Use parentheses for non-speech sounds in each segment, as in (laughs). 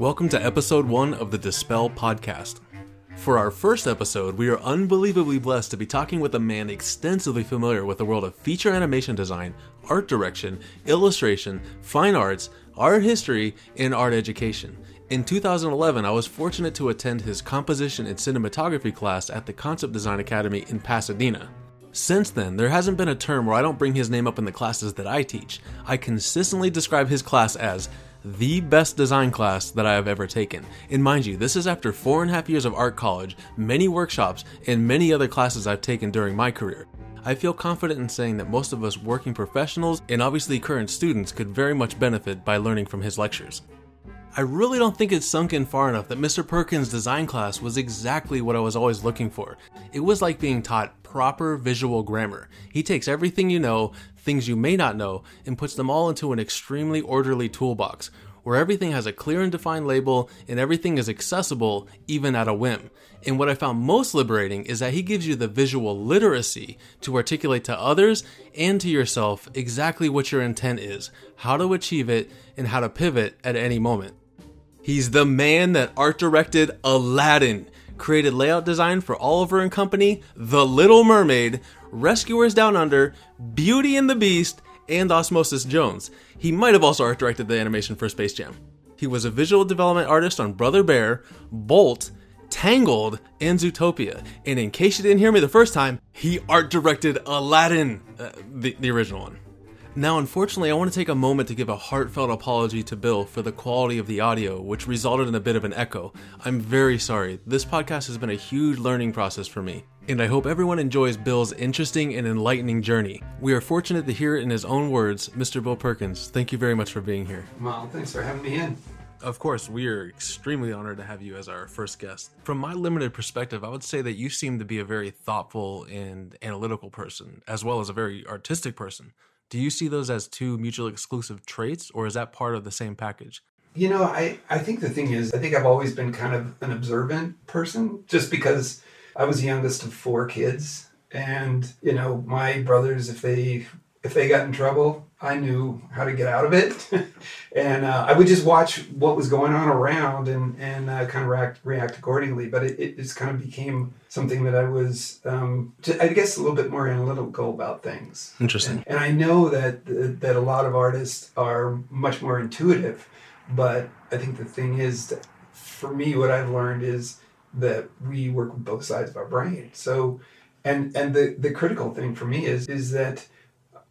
Welcome to episode one of the Dispel podcast. For our first episode, we are unbelievably blessed to be talking with a man extensively familiar with the world of feature animation design, art direction, illustration, fine arts, art history, and art education. In 2011, I was fortunate to attend his composition and cinematography class at the Concept Design Academy in Pasadena. Since then, there hasn't been a term where I don't bring his name up in the classes that I teach. I consistently describe his class as the best design class that I have ever taken. And mind you, this is after four and a half years of art college, many workshops, and many other classes I've taken during my career. I feel confident in saying that most of us working professionals and obviously current students could very much benefit by learning from his lectures. I really don't think it's sunk in far enough that Mr. Perkins' design class was exactly what I was always looking for. It was like being taught proper visual grammar. He takes everything you know, things you may not know, and puts them all into an extremely orderly toolbox, where everything has a clear and defined label and everything is accessible even at a whim. And what I found most liberating is that he gives you the visual literacy to articulate to others and to yourself exactly what your intent is, how to achieve it, and how to pivot at any moment. He's the man that art directed Aladdin, created layout design for Oliver and Company, The Little Mermaid, Rescuers Down Under, Beauty and the Beast, and Osmosis Jones. He might have also art directed the animation for Space Jam. He was a visual development artist on Brother Bear, Bolt, Tangled, and Zootopia. And in case you didn't hear me the first time, he art directed Aladdin, uh, the, the original one. Now, unfortunately, I want to take a moment to give a heartfelt apology to Bill for the quality of the audio, which resulted in a bit of an echo. I'm very sorry. This podcast has been a huge learning process for me, and I hope everyone enjoys Bill's interesting and enlightening journey. We are fortunate to hear it in his own words. Mr. Bill Perkins, thank you very much for being here. Well, thanks for having me in. Of course, we are extremely honored to have you as our first guest. From my limited perspective, I would say that you seem to be a very thoughtful and analytical person, as well as a very artistic person. Do you see those as two mutually exclusive traits, or is that part of the same package? You know, I, I think the thing is, I think I've always been kind of an observant person just because I was the youngest of four kids. And, you know, my brothers, if they if they got in trouble, I knew how to get out of it, (laughs) and uh, I would just watch what was going on around and and uh, kind of react react accordingly. But it, it just kind of became something that I was, um, I guess, a little bit more analytical about things. Interesting. And, and I know that that a lot of artists are much more intuitive, but I think the thing is, that for me, what I've learned is that we work with both sides of our brain. So, and and the the critical thing for me is is that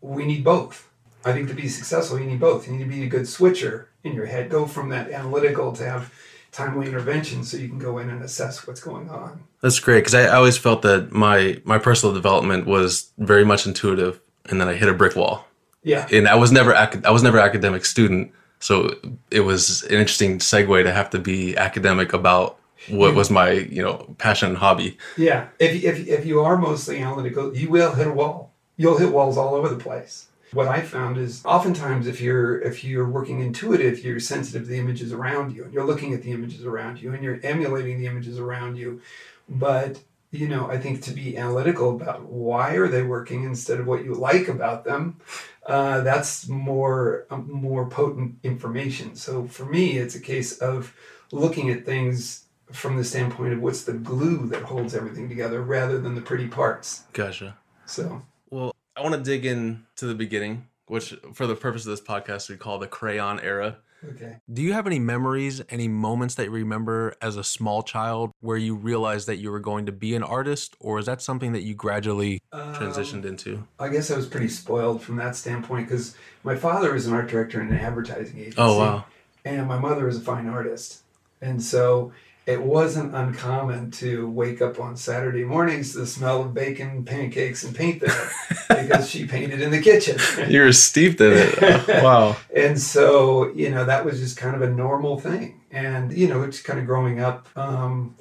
we need both. I think to be successful, you need both. You need to be a good switcher in your head. Go from that analytical to have timely intervention so you can go in and assess what's going on. That's great because I always felt that my my personal development was very much intuitive, and then I hit a brick wall. Yeah, and I was never I was never academic student, so it was an interesting segue to have to be academic about what was my you know passion and hobby. Yeah, if if if you are mostly analytical, you will hit a wall. You'll hit walls all over the place. What I found is oftentimes if you're if you're working intuitive, you're sensitive to the images around you and you're looking at the images around you and you're emulating the images around you. But you know, I think to be analytical about why are they working instead of what you like about them, uh, that's more um, more potent information. So for me, it's a case of looking at things from the standpoint of what's the glue that holds everything together, rather than the pretty parts. Gotcha. So well, I want to dig in to the beginning, which for the purpose of this podcast we call the crayon era. Okay. Do you have any memories, any moments that you remember as a small child where you realized that you were going to be an artist, or is that something that you gradually transitioned um, into? I guess I was pretty spoiled from that standpoint because my father was an art director in an advertising agency. Oh wow! And my mother was a fine artist, and so it wasn't uncommon to wake up on Saturday mornings to the smell of bacon, pancakes, and paint there (laughs) because she painted in the kitchen. you were steeped in it. (laughs) wow. and so, you know, that was just kind of a normal thing. And, you know, it's kind of growing up. Um,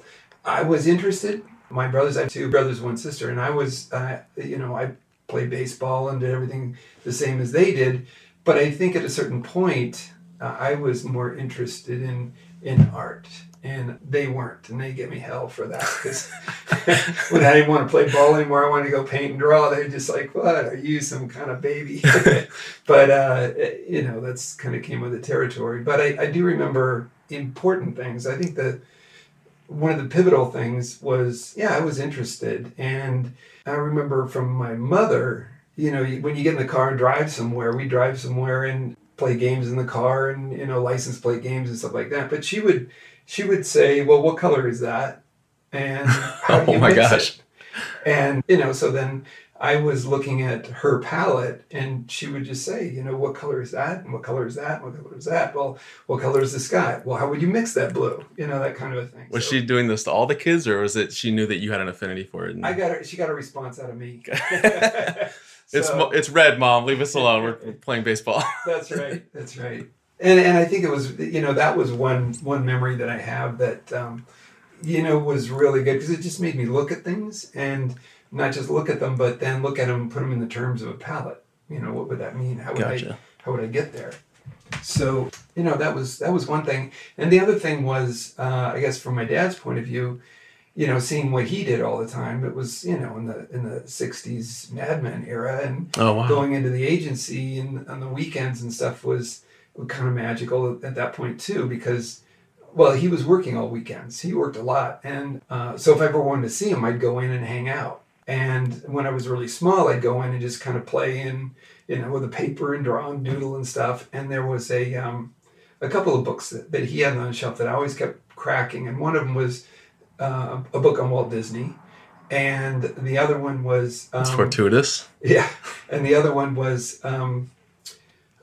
I was interested. My brothers, I have two brothers, one sister, and I was, uh, you know, I played baseball and did everything the same as they did. But I think at a certain point, uh, I was more interested in in art and they weren't, and they give me hell for that because (laughs) when I didn't want to play ball anymore, I wanted to go paint and draw. They're just like, "What? Are you some kind of baby?" (laughs) but uh, you know, that's kind of came with the territory. But I, I do remember important things. I think that one of the pivotal things was yeah, I was interested, and I remember from my mother. You know, when you get in the car and drive somewhere, we drive somewhere and play games in the car and you know license plate games and stuff like that. But she would she would say, "Well, what color is that?" And (laughs) how oh do Oh my gosh. it? And you know, so then I was looking at her palette, and she would just say, you know, what color is that? And what color is that? And what color is that? Well, what color is the sky? Well, how would you mix that blue? You know, that kind of a thing. Was So she doing this to all the kids, or was it she knew that you had an affinity for it? and- I got her. She got a response out of me. (laughs) it's (laughs) So- mo- it's red, mom. Leave us alone. We're playing baseball. That's right. That's right. And and I think it was you know that was one one memory that I have that um, you know was really good because it just made me look at things and not just look at them but then look at them and put them in the terms of a palette. You know what would that mean? How would I how would I get there? So you know that was that was one thing, and the other thing was uh, I guess from my dad's point of view, you know, seeing what he did all the time. It was you know in the in the '60s Mad Men era, and Oh wow. going into the agency and on the weekends and stuff was kind of magical at that point too because well he was working all weekends. He worked a lot. And uh, so if i ever wanted to see him i'd go in and hang out. And when i was really small i'd go in and just kind of play in you know with a paper and draw and doodle and stuff. And there was a um, a couple of books that, that he had on the shelf that i always kept cracking. And one of them was uh, a book on walt disney. And the other one was um, It's fortuitous. yeah, and the other one was um,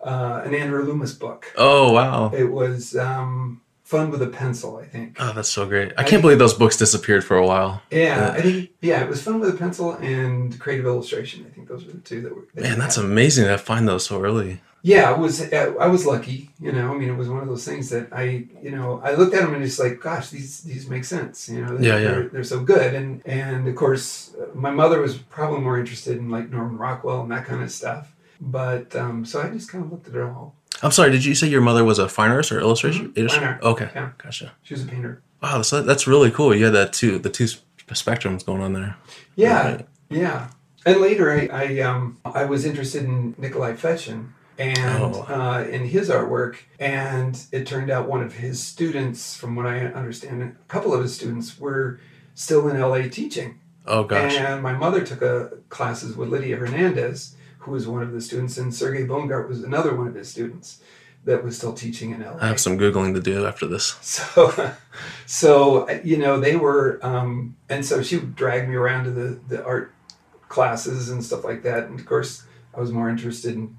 uh, an Andrew Loomis book. Oh wow. It was um, Fun with a Pencil, I think. Oh, that's so great. I can't believe those books disappeared for a while. Yeah, I think yeah, it was Fun with a Pencil and Creative Illustration. I think those were the two that were. that Man, that's had. amazing to find those so early. yeah. It was uh, I was lucky, you know. I mean, it was one of those things that I, you know, I looked at them and just like, gosh, these these make sense, you know. Yeah, yeah. They're, they're so good, and and of course, uh, my mother was probably more interested in like Norman Rockwell and that kind of stuff. But um, so I just kind of looked at it all. I'm sorry. Did you say your mother was a fine artist or illustration? Mhm, fine art, Okay, yeah. gotcha. She was a painter. Wow, that's that's really cool. You had that two the two spectrums going on there. Yeah, Right. yeah. And later, I I, um, I was interested in Nikolai Fechin and Oh. uh, in his artwork, and it turned out one of his students, from what I understand, a couple of his students were still in LA teaching. Oh gosh. And my mother took a classes with Lydia Hernandez, who was one of the students, and Sergei Bongart was another one of his students that was still teaching in LA. I have some googling to do after this. So, (laughs) so you know, they were, um, and so she dragged me around to the the art classes and stuff like that. And of course, I was more interested in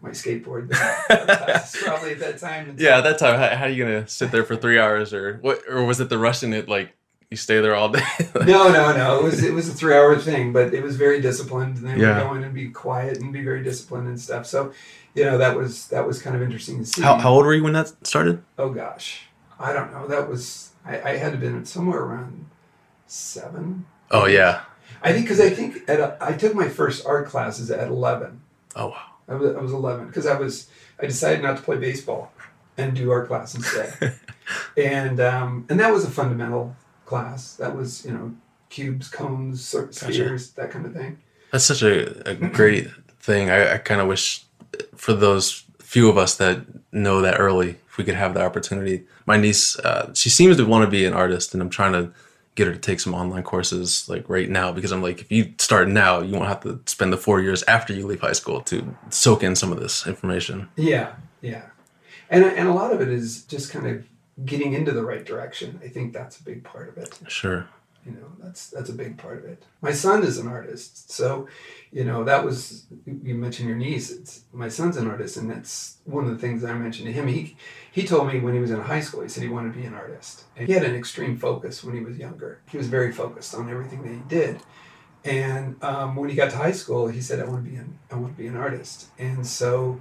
my skateboard than (laughs) probably at that time. Yeah, at that time, how, how are you gonna sit there for three hours, or what? Or was it the rushing it like you stay there all day? (laughs) No, no, no. It was it was a three hour thing, but it was very disciplined. And they Yeah. would go in and be quiet and be very disciplined and stuff. So, you know, that was that was kind of interesting to see. how, how old were you when that started? Oh gosh, I don't know. That was I, I had to been somewhere around seven. Oh yeah. I think because I think at a, I took my first art classes at eleven. Oh wow. I was I was eleven because I was I decided not to play baseball and do art class instead, (laughs) and um, and that was a fundamental class. That was you know cubes, cones, cir- Gotcha. spheres, that kind of thing. That's such a, a great thing. I, I kind of wish for those few of us that know that early, if we could have the opportunity. My niece, uh, she seems to want to be an artist, and I'm trying to get her to take some online courses like right now because I'm like, if you start now, you won't have to spend the four years after you leave high school to soak in some of this information. Yeah, yeah, and and a lot of it is just kind of getting into the right direction. I think that's a big part of it. Sure. you know that's that's a big part of it. My son is an artist so you know that was you mentioned your niece. It's my son's an artist and that's one of the things i mentioned to him. He he told me when he was in high school he said he wanted to be an artist. And he had an extreme focus when he was younger. He was very focused on everything that he did. And um, when he got to high school he said i want to be an i want to be an artist. And so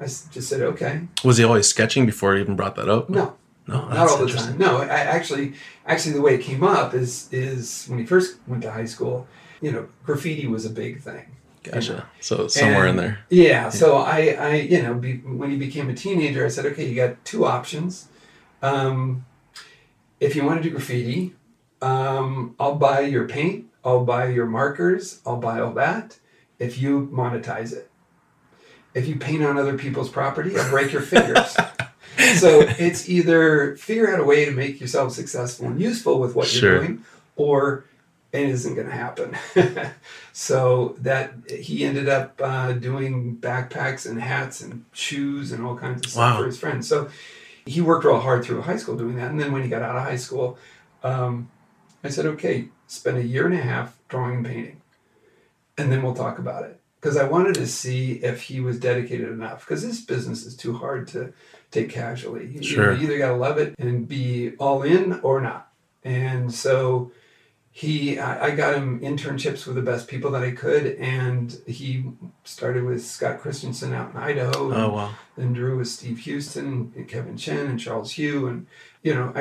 I just said okay. Was he always sketching before he even brought that up? no No, not all the time. No, I actually, actually, the way it came up is is when he first went to high school. You know, graffiti was a big thing. Gotcha. So somewhere in And- there. Yeah. So I, I, you know, be, when he became a teenager, I said, okay, you got two options. Um, if you want to do graffiti, um, I'll buy your paint, I'll buy your markers, I'll buy all that. If you monetize it, if you paint on other people's property, I'll break your (laughs) fingers. (laughs) so it's either figure out a way to make yourself successful and useful with what Sure. you're doing, or it isn't going to happen. (laughs) so that he ended up uh, doing backpacks and hats and shoes and all kinds of stuff Wow. for his friends. So he worked real hard through high school doing that. And then when he got out of high school, um, I said, okay, spend a year and a half drawing and painting, and then we'll talk about it. Because I wanted to see if he was dedicated enough. Because this business is too hard to take casually. You- Sure. You either got to love it and be all in or not. And so he, I, I got him internships with the best people that I could, and he started with Scott Christensen out in Idaho. Oh, and Oh wow. then Drew with Steve Huston and Kevin Chen and Charles Hu. And, you know, I,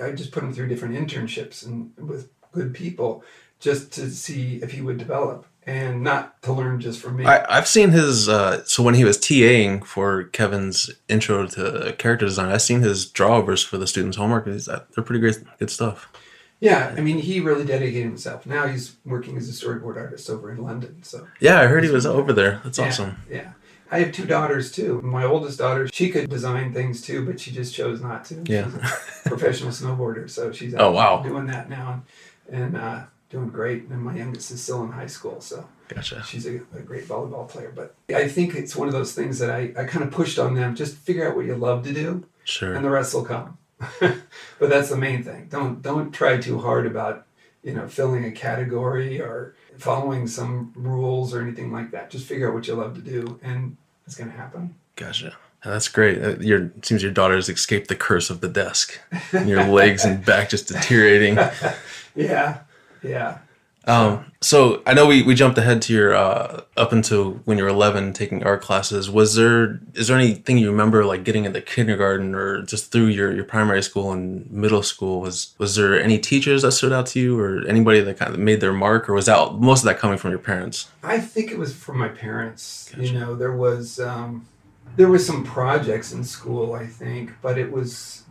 I, I just put him through different internships and with good people just to see if he would develop and not to learn just from me. I, I've seen his. Uh, so when he was TAing for Kevin's intro to character design, I've seen his drawovers for the students' homework. He's- uh, They're pretty great, good stuff. yeah, I mean, he really dedicated himself. Now he's working as a storyboard artist over in London. So, Yeah, I heard he was over there. That's yeah, awesome. Yeah. I have two daughters too. My oldest daughter, she could design things too, but she just chose not to. Yeah. She's a professional snowboarder, so she's (laughs) Oh, wow. doing that now and, and uh, doing great. And my youngest is still in high school, so Gotcha. she's a, a great volleyball player. But I think it's one of those things that I, I kind of pushed on them. Just figure out what you love to do, Sure. and the rest will come. (laughs) but that's the main thing. Don't don't try too hard about you know filling a category or following some rules or anything like that. Just figure out what you love to do, and it's going to happen. Gotcha. That's great. Uh, Your it seems your daughter's escaped the curse of the desk. And your legs and back just deteriorating. (laughs) Yeah, yeah. Um, so I know we, we jumped ahead to your uh, up until when you were eleven taking art classes. Was there is there anything you remember like getting into kindergarten or just through your, your primary school and middle school? Was was there any teachers that stood out to you or anybody that kind of made their mark, or was that most of that coming from your parents? I think it was from my parents. Gotcha. You know, there was um, there was some projects in school, I think, but it was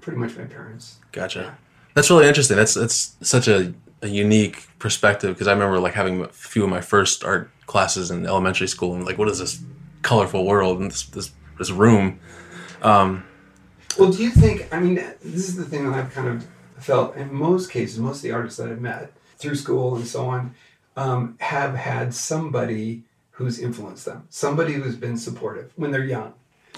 pretty much my parents. Gotcha. That's really interesting. That's that's such a, a unique perspective because I remember like having a few of my first art classes in elementary school and like what is this colorful world and this this, this room. Um, Well, do you think? I mean, this is the thing that I've kind of felt in most cases. Most of the artists that I've met through school and so on um, have had somebody who's influenced them, somebody who's been supportive when they're young.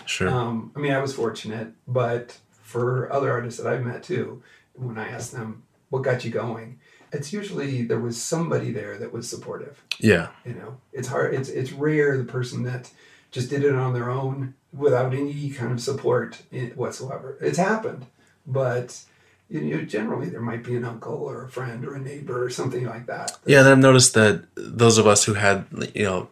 sure. Um, I mean, I was fortunate, but for other artists that I've met too, when I ask them what got you going, it's usually there was somebody there that was supportive. yeah. You know, it's hard. It's it's rare the person that just did it on their own without any kind of support whatsoever. It's happened, but you know, generally there might be an uncle or a friend or a neighbor or something like that. Yeah, and I've noticed that those of us who had, you know,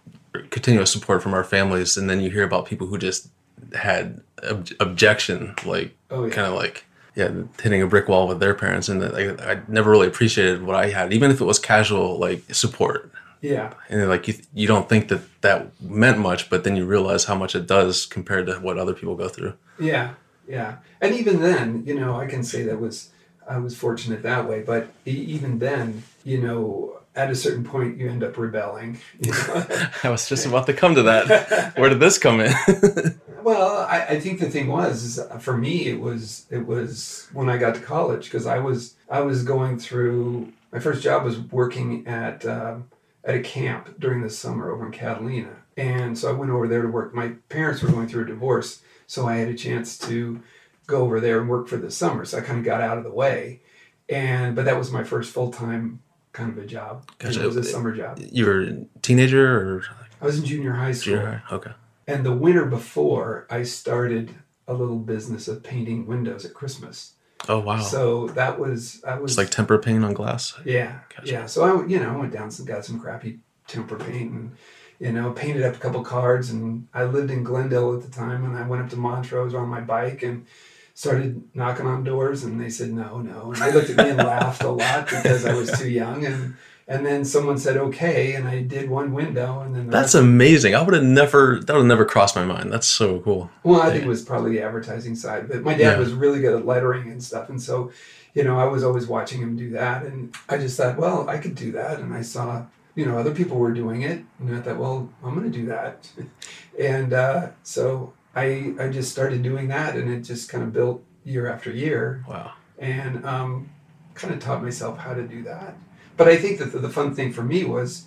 continuous support from our families, and then you hear about people who just had ob- objection, like Oh yeah. kind of like yeah, hitting a brick wall with their parents, and like, I never really appreciated what I had, even if it was casual like support. Yeah. And like you, you don't think that that meant much, but then you realize how much it does compared to what other people go through. Yeah, yeah, and even then, you know, I can say that was I was fortunate that way. But even then, you know, at a certain point, you end up rebelling. You know? (laughs) I was just about to come to that. Where did this come in? (laughs) well, I, I think the thing was, is uh, for me, it was it was when I got to college because I was I was going through my first job was working at um, at a camp during the summer over in Catalina, and so I went over there to work. My parents were going through a divorce, so I had a chance to go over there and work for the summer. So I kind of got out of the way, and but that was my first full time kind of a job. You Gotcha. It was a summer job. you were a teenager or I was in junior high school. junior high? Okay. And the winter before, I started a little business of painting windows at Christmas. Oh wow. So that was I was it's like temper paint on glass. yeah Gotcha. yeah. So I you know I went down and got some crappy temper paint and you know painted up a couple cards and I lived in Glendale at the time and I went up to Montrose on my bike and started knocking on doors and they said no no and they looked at me and laughed a lot because I was too young and and then someone said okay and I did one window and then the That's amazing. I would have never. That would have never crossed my mind. That's so cool. Well, I think it was probably the advertising side, but my dad Yeah. was really good at lettering and stuff, and so, you know, I was always watching him do that, and I just thought, well, I could do that, and I saw, you know, other people were doing it, and I thought, well, I'm going to do that, (laughs) and uh, so I I just started doing that, and it just kind of built year after year, Wow. and um, kind of taught myself how to do that. But I think that the, the fun thing for me was,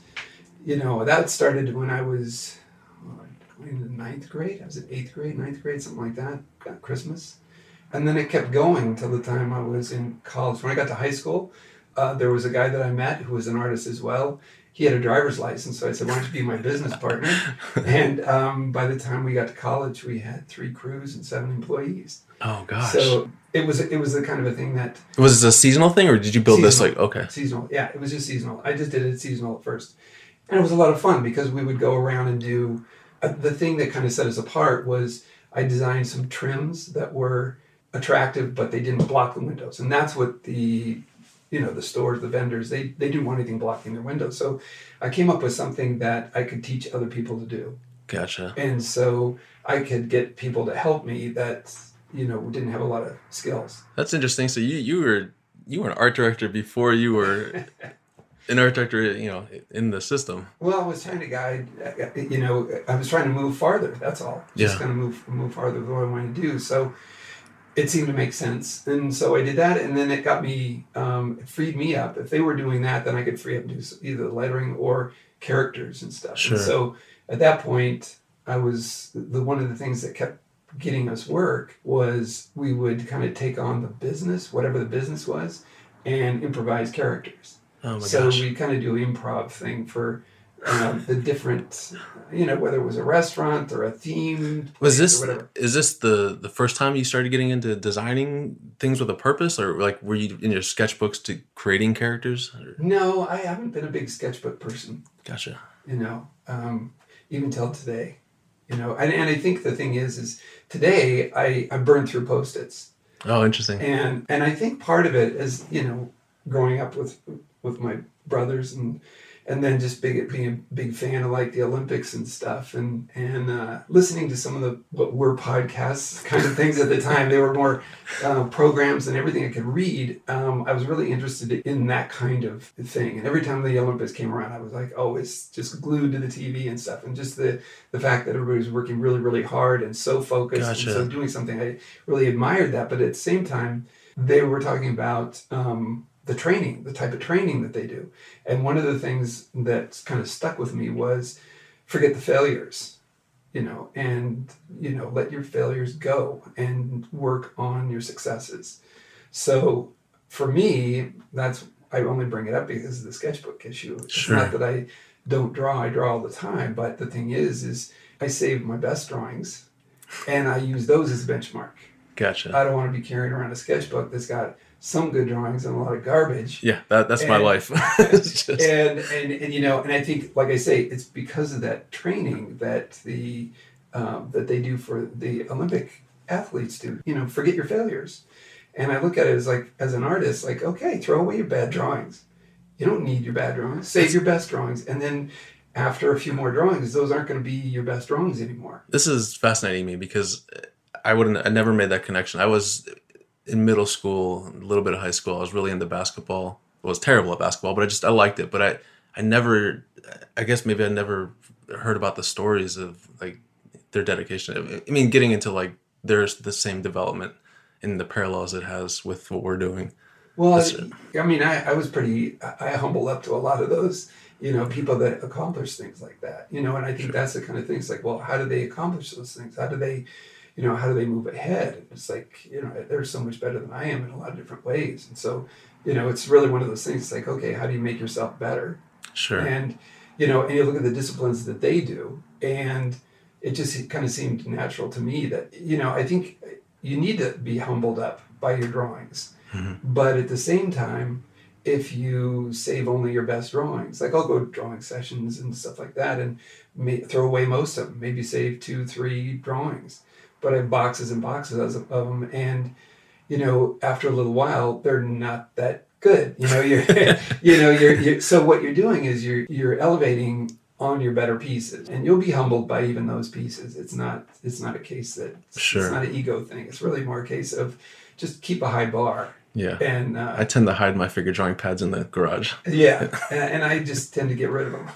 you know, that started when I was in the ninth grade. I was in eighth grade, ninth grade, something like that. Got Christmas, and then it kept going until the time I was in college. When I got to high school, uh, there was a guy that I met who was an artist as well. He had a driver's license, so I said, "Why don't you be my business partner?" (laughs) and um, by the time we got to college, we had three crews and seven employees. Oh gosh. So it was it was the kind of a thing that was this a seasonal thing, or did you build this like okay? seasonal. Yeah, it was just seasonal. I just did it seasonal at first, and it was a lot of fun because we would go around and do. Uh, the thing that kind of set us apart was I designed some trims that were attractive, but they didn't block the windows, and that's what the you know the stores, the vendors, they they didn't want anything blocking their windows. So I came up with something that I could teach other people to do, Gotcha. and so I could get people to help me that you know didn't have a lot of skills. That's interesting. So you you were you were an art director before you were (laughs) an art director, you know, in the system. Well, I was trying to guide, you know, I was trying to move farther. That's all. Just Yeah. kind of move move farther with what I wanted to do. So it seemed to make sense, and so I did that, and then it got me, um, it freed me up. If they were doing that, then I could free up and do either lettering or characters and stuff. Sure. And so at that point, I was the one of the things that kept getting us work was we would kind of take on the business, whatever the business was, and improvise characters Oh my so gosh. we kind of do improv thing for um, the different, you know, whether it was a restaurant or a theme. Was this is this the the first time you started getting into designing things with a purpose, or like were you in your sketchbooks to creating characters? Or- No, I haven't been a big sketchbook person. Gotcha. You know, um, even till today. You know, and, and I think the thing is, is today I I burn through post-its, Oh, interesting. and and I think part of it is you know growing up with with my brothers and and then just big being a big fan of like the Olympics and stuff and and uh, listening to some of the what were podcasts kind of things at the time they were more uh, programs and everything I could read um, I was really interested in that kind of thing and every time the Olympics came around I was like always just glued to the TV and stuff and just the the fact that everybody was working really really hard and so focused Gotcha. and so doing something I really admired that but at the same time they were talking about um, the training, the type of training that they do. And one of the things that kind of stuck with me was forget the failures, you know, and, you know, let your failures go and work on your successes. So for me, that's, I only bring it up because of the sketchbook issue. It's Sure. not that I don't draw, I draw all the time. But the thing is, is I save my best drawings and I use those as a benchmark. Gotcha. I don't want to be carrying around a sketchbook that's got some good drawings and a lot of garbage. yeah, that that's my life. (laughs) (laughs) Just- And, and and you know, and I think, like I say, it's because of that training that the um, that they do for the Olympic athletes do. You know, forget your failures. And I look at it as like, as an artist, like, okay, throw away your bad drawings. You don't need your bad drawings. Save your best drawings, and then after a few more drawings, those aren't going to be your best drawings anymore. this is fascinating me because I wouldn't I never made that connection. I was in middle school, a little bit of high school. I was really into basketball. I was terrible at basketball, but I just I liked it. But I I never I guess maybe I never heard about the stories of like their dedication. I mean, getting into like there's the same development in the parallels it has with what we're doing. Well, That's I mean, I, I was pretty, I I humble up to a lot of those, you know, people that accomplish things like that, you know, and I think that's the kind of thing. It's like, well, how do they accomplish those things? How do they, you know, how do they move ahead? It's like, you know, they're so much better than I am in a lot of different ways. And so, you know, it's really one of those things. It's like, okay, how do you make yourself better? Sure. And, you know, and you look at the disciplines that they do, and it just kind of seemed natural to me that, you know, I think you need to be humbled up by your drawings. Mhm. But at the same time, if you save only your best drawings, like I'll go to drawing sessions and stuff like that and may, throw away most of them, maybe save two, three drawings. But I have boxes and boxes of them. And, you know, after a little while, they're not that good. You know, you're, (laughs) (laughs) you know, you're, you're, so what you're doing is you're, you're elevating on your better pieces and you'll be humbled by even those pieces. It's not, it's not a case that Sure. it's not an ego thing. It's really more a case of just keep a high bar. yeah. And, uh, I tend to hide my figure drawing pads in the garage. yeah, (laughs) and, and I just tend to get rid of them.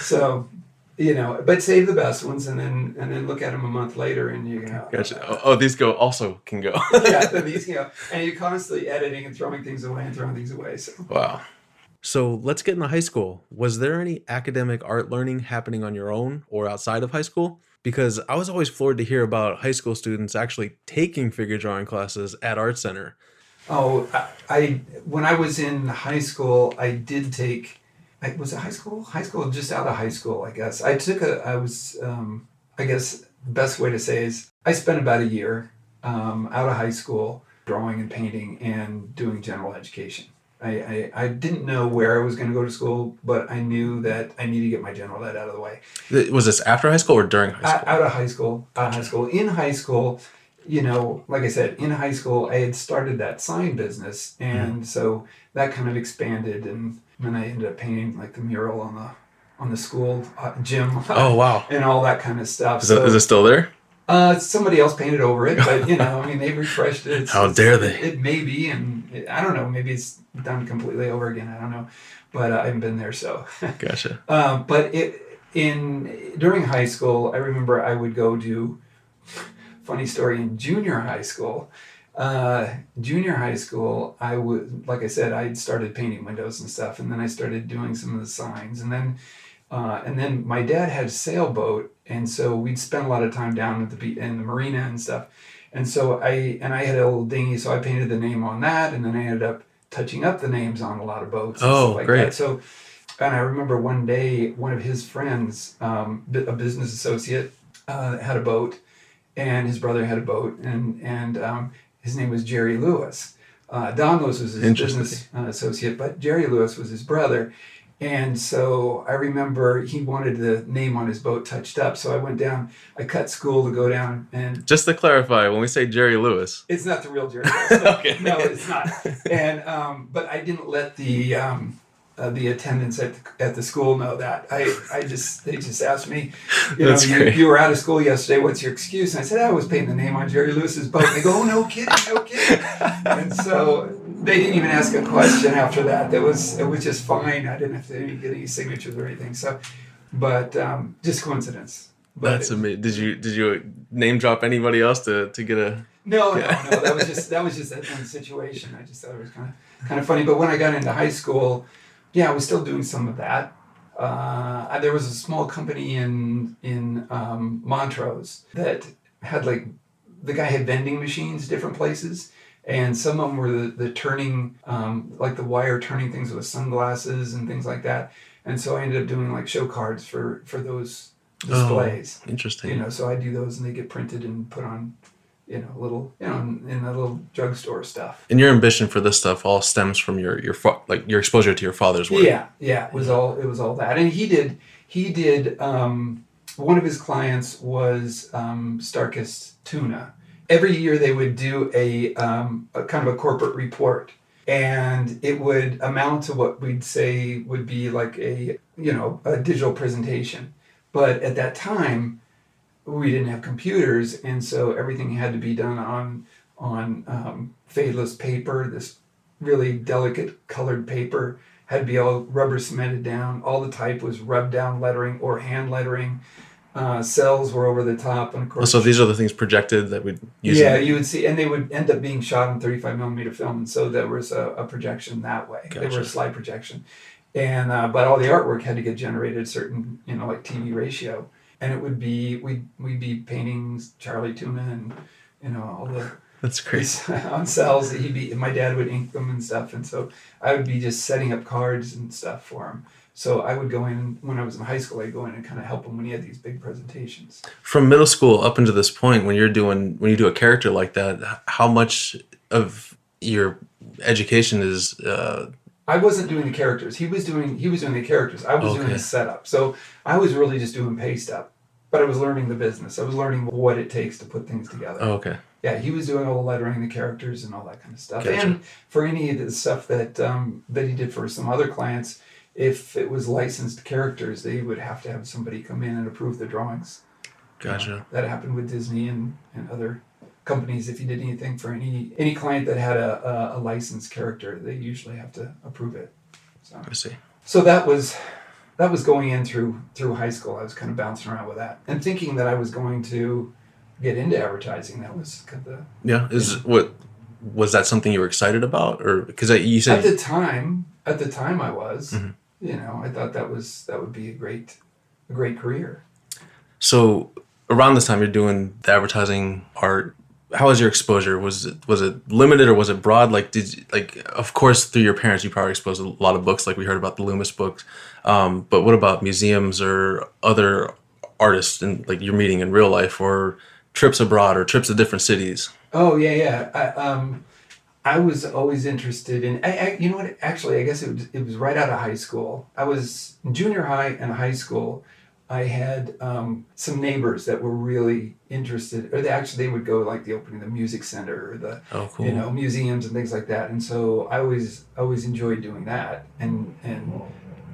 so, you know, but save the best ones and then and then look at them a month later and you go, Gotcha. Oh, oh, oh these go also can go. (laughs) yeah, (laughs) these you know, and you're constantly editing and throwing things away and throwing things away. So wow. So let's get into high school. Was there any academic art learning happening on your own or outside of high school? Because I was always floored to hear about high school students actually taking figure drawing classes at Art Center. Oh, I, I when I was in high school, I did take. I, was it high school? High school, just out of high school, I guess. I took a. I was. Um, I guess the best way to say is I spent about a year um, out of high school drawing and painting and doing general education. I, I, I didn't know where I was going to go to school, but I knew that I needed to get my general ed out of the way. Was this after high school or during high school? out of high school, out of high school. In high school, you know, like I said, in high school, I had started that sign business, and so that kind of expanded, and then I ended up painting like the mural on the on the school uh, gym. Oh wow. (laughs) and all that kind of stuff. Is, it, is it still there? Uh, somebody else painted over it, but you know, I mean, they refreshed it. (laughs) It's, How it's- dare they. It may be, and it, I don't know. Maybe it's done completely over again. I don't know, but uh, I haven't been there, so. (laughs) Gotcha. um, but it in during high school, I remember I would go do. Funny story in junior high school. Uh, junior high school, I would, like I said, I started painting windows and stuff, and then I started doing some of the signs, and then uh, and then my dad had a sailboat, and so we'd spend a lot of time down at the beach in the marina and stuff. And so I and I had a little dinghy, so I painted the name on that, and then I ended up touching up the names on a lot of boats. And Oh, stuff like great. That. So, and I remember one day, one of his friends, um, a business associate, uh, had a boat, and his brother had a boat, and and um, his name was Jerry Lewis. Uh, Don Lewis was his business uh, associate, but Jerry Lewis was his brother. And so I remember he wanted the name on his boat touched up. So I went down, I cut school to go down, and Just to clarify, when we say Jerry Lewis, it's not the real Jerry (laughs) Lewis. No, Okay. no, it's not. And um, but I didn't let the um, uh, the attendants at the, at the school know that. I, I just they just asked me, you know, you, you were out of school yesterday. What's your excuse? And I said I was painting the name on Jerry Lewis's boat. And they go, oh no kidding, no kidding. and so they didn't even ask a question after that. That was it was just fine. I didn't have to get any signatures or anything. So, but um, just coincidence. But that's amazing. Did you did you name drop anybody else to, to get a? No, Yeah. no, no. That was just that was just that one situation. I just thought it was kind of kind of funny. But when I got into high school, yeah, I was still doing some of that. Uh, there was a small company in in um, Montrose that had like the guy had vending machines different places, and some of them were the, the turning um, like the wire turning things with sunglasses and things like that. And so I ended up doing like show cards for for those displays Oh, Interesting. you know so i do those and they get printed and put on you know little you know in, in the little drugstore stuff. And your ambition for this stuff all stems from your your fa- like your exposure to your father's work. yeah yeah it was all it was all that. And he did he did um, one of his clients was um, starkist tuna. Every year they would do a, um, a kind of a corporate report. And it would amount to what we'd say would be like a you know a digital presentation. But at that time we didn't have computers and so everything had to be done on on um, fadeless paper this really delicate colored paper had to be all rubber cemented down all the type was rubbed down lettering or hand lettering uh, cels were over the top and of course So these are the things projected that would use. yeah, you would see, and they would end up being shot on 35 millimeter film, and so there was a, a projection that way. They were Gotcha. a slide projection, and uh, but all the artwork had to get generated a certain, you know, like TV ratio, and it would be we'd we'd be painting Charlie Tuna and you know all the (laughs) That's crazy on cels that he'd be. My dad would ink them and stuff, and so I would be just setting up cards and stuff for him. So I would go in when I was in high school. I'd go in and kind of help him when he had these big presentations. From middle school up into this point, when you're doing when you do a character like that, how much of your education is uh, I wasn't doing the characters. He was doing he was doing the characters. I was doing the setup. So I was really just doing paste up. But I was learning the business. I was learning what it takes to put things together. oh, okay. Yeah, he was doing all the lettering, the characters, and all that kind of stuff. Gotcha. And for any of the stuff that um, that he did for some other clients, if it was licensed characters, they would have to have somebody come in and approve the drawings. Gotcha. That happened with Disney and, and other companies. If you did anything for any any client that had a, a, a licensed character, they usually have to approve it. So. I see. So that was that was going in through through high school. I was kind of bouncing around with that and thinking that I was going to get into advertising. That was kind of the Yeah. Is what was that something you were excited about, or because you said at the time. At the time, I was. Mhm. You know, I thought that was that would be a great a great career. so around this time you're doing the advertising art. How was your exposure? Was it was it limited or was it broad? Like did you, like of course through your parents you probably exposed a lot of books like we heard about the Loomis books, um, but what about museums or other artists and like you're meeting in real life or trips abroad or trips to different cities? Oh yeah, yeah. I, um, I was always interested in. I, I, you know what? Actually, I guess it was, it was right out of high school. I was junior high and high school. I had um, some neighbors that were really interested, or they actually they would go like the opening of the music center or the Oh, cool. you know museums and things like that. And so I always I always enjoyed doing that. And and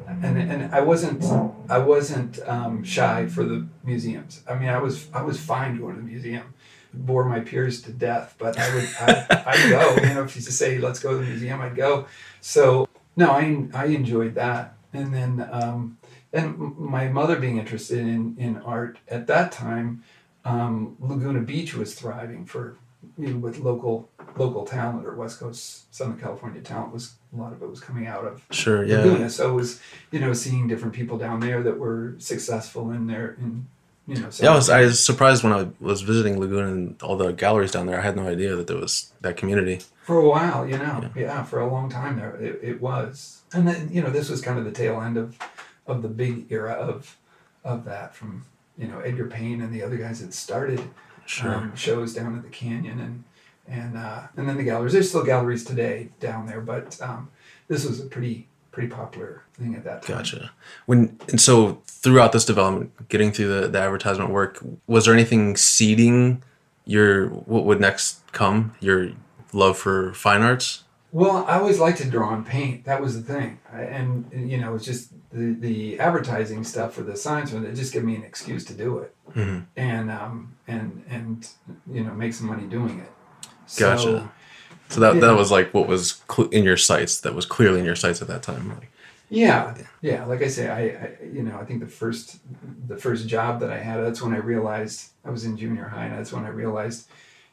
and and I wasn't I wasn't um, shy for the museums. I mean, I was I was fine going to the museum. Bore my peers to death, but I would I, I'd go. (laughs) You know, if you just say let's go to the museum, I'd go. So no, I I enjoyed that. And then um, and my mother being interested in in art at that time, um, Laguna Beach was thriving for you know, with local local talent or West Coast Southern California talent was a lot of it was coming out of Sure. Yeah. Laguna. So it was, you know, seeing different people down there that were successful in their, in, you know. Yeah, I was, I was surprised when I was visiting Laguna and all the galleries down there. I had no idea that there was that community. for a while, you know, yeah. for a long time there, it, it was. And then, you know, this was kind of the tail end of, of the big era of, of that from, you know, Edgar Payne and the other guys that started Sure. um, shows down at the canyon and, and, uh, and then the galleries. There's still galleries today down there, but um, this was a pretty, pretty popular thing at that time. Gotcha. When and so throughout this development, getting through the, the advertisement work, was there anything seeding your what would next come? Your love for fine arts? Well, I always liked to draw and paint. That was the thing, I- and, and, you know, it's just the the advertising stuff for the signs. It just gave me an excuse to do it, Mhm. and um and and you know make some money doing it. Gotcha. So that Yeah. that was like what was cl- in your sights. That was clearly in your sights at that time. Like, Yeah, yeah. Like I say, I, I you know I think the first the first job that I had that's when I realized I was in junior high, and that's when I realized,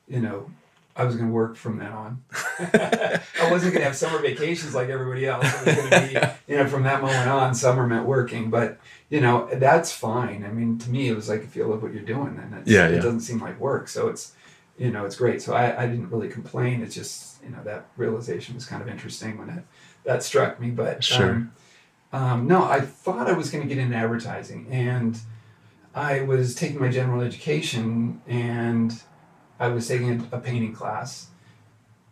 you know, I was going to work from then on. (laughs) I wasn't going to have summer vacations like everybody else. It was going to be, you know, from that moment on, summer meant working. But you know, that's fine. I mean, to me, it was like if you love what you're doing, then it's, Yeah, it doesn't seem like work. So it's, you know, it's great. So I, I didn't really complain. It's just, you know, that realization was kind of interesting when it, that struck me. But Sure. um, um, no, I thought I was going to get into advertising, and I was taking my general education, and I was taking a, painting class.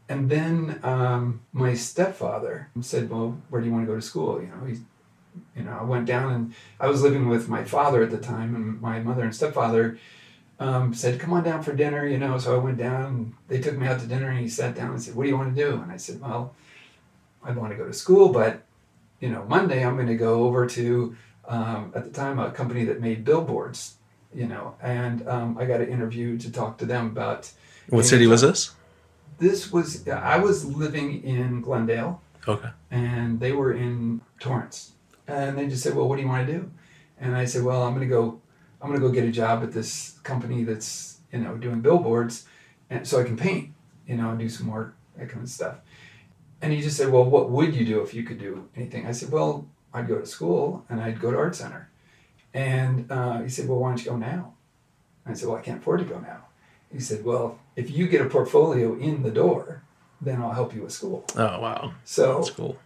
And then um, my stepfather said, "Well, where do you want to go to school?" You know, he's, you know, I went down and I was living with my father at the time, and my mother and stepfather um, said, "Come on down for dinner." You know, so I went down. And they took me out to dinner, and he sat down and said, "What do you want to do?" And I said, "Well, I want to go to school, but you know, Monday I'm going to go over to um, at the time a company that made billboards." You know, and um, I got an interview to talk to them about. what city was this? This was I was living in Glendale Okay. and they were in Torrance. And they just said, "Well, what do you want to do?" And I said, "Well, I'm going to go. I'm going to go get a job at this company that's you know doing billboards, and so I can paint, you know, and do some more that kind of stuff." And he just said, "Well, what would you do if you could do anything?" I said, "Well, I'd go to school and I'd go to art center." And uh, he said, "Well, why don't you go now?" I said, "Well, I can't afford to go now." He said, "Well, if you get a portfolio in the door, then I'll help you with school." Oh wow, So that's cool.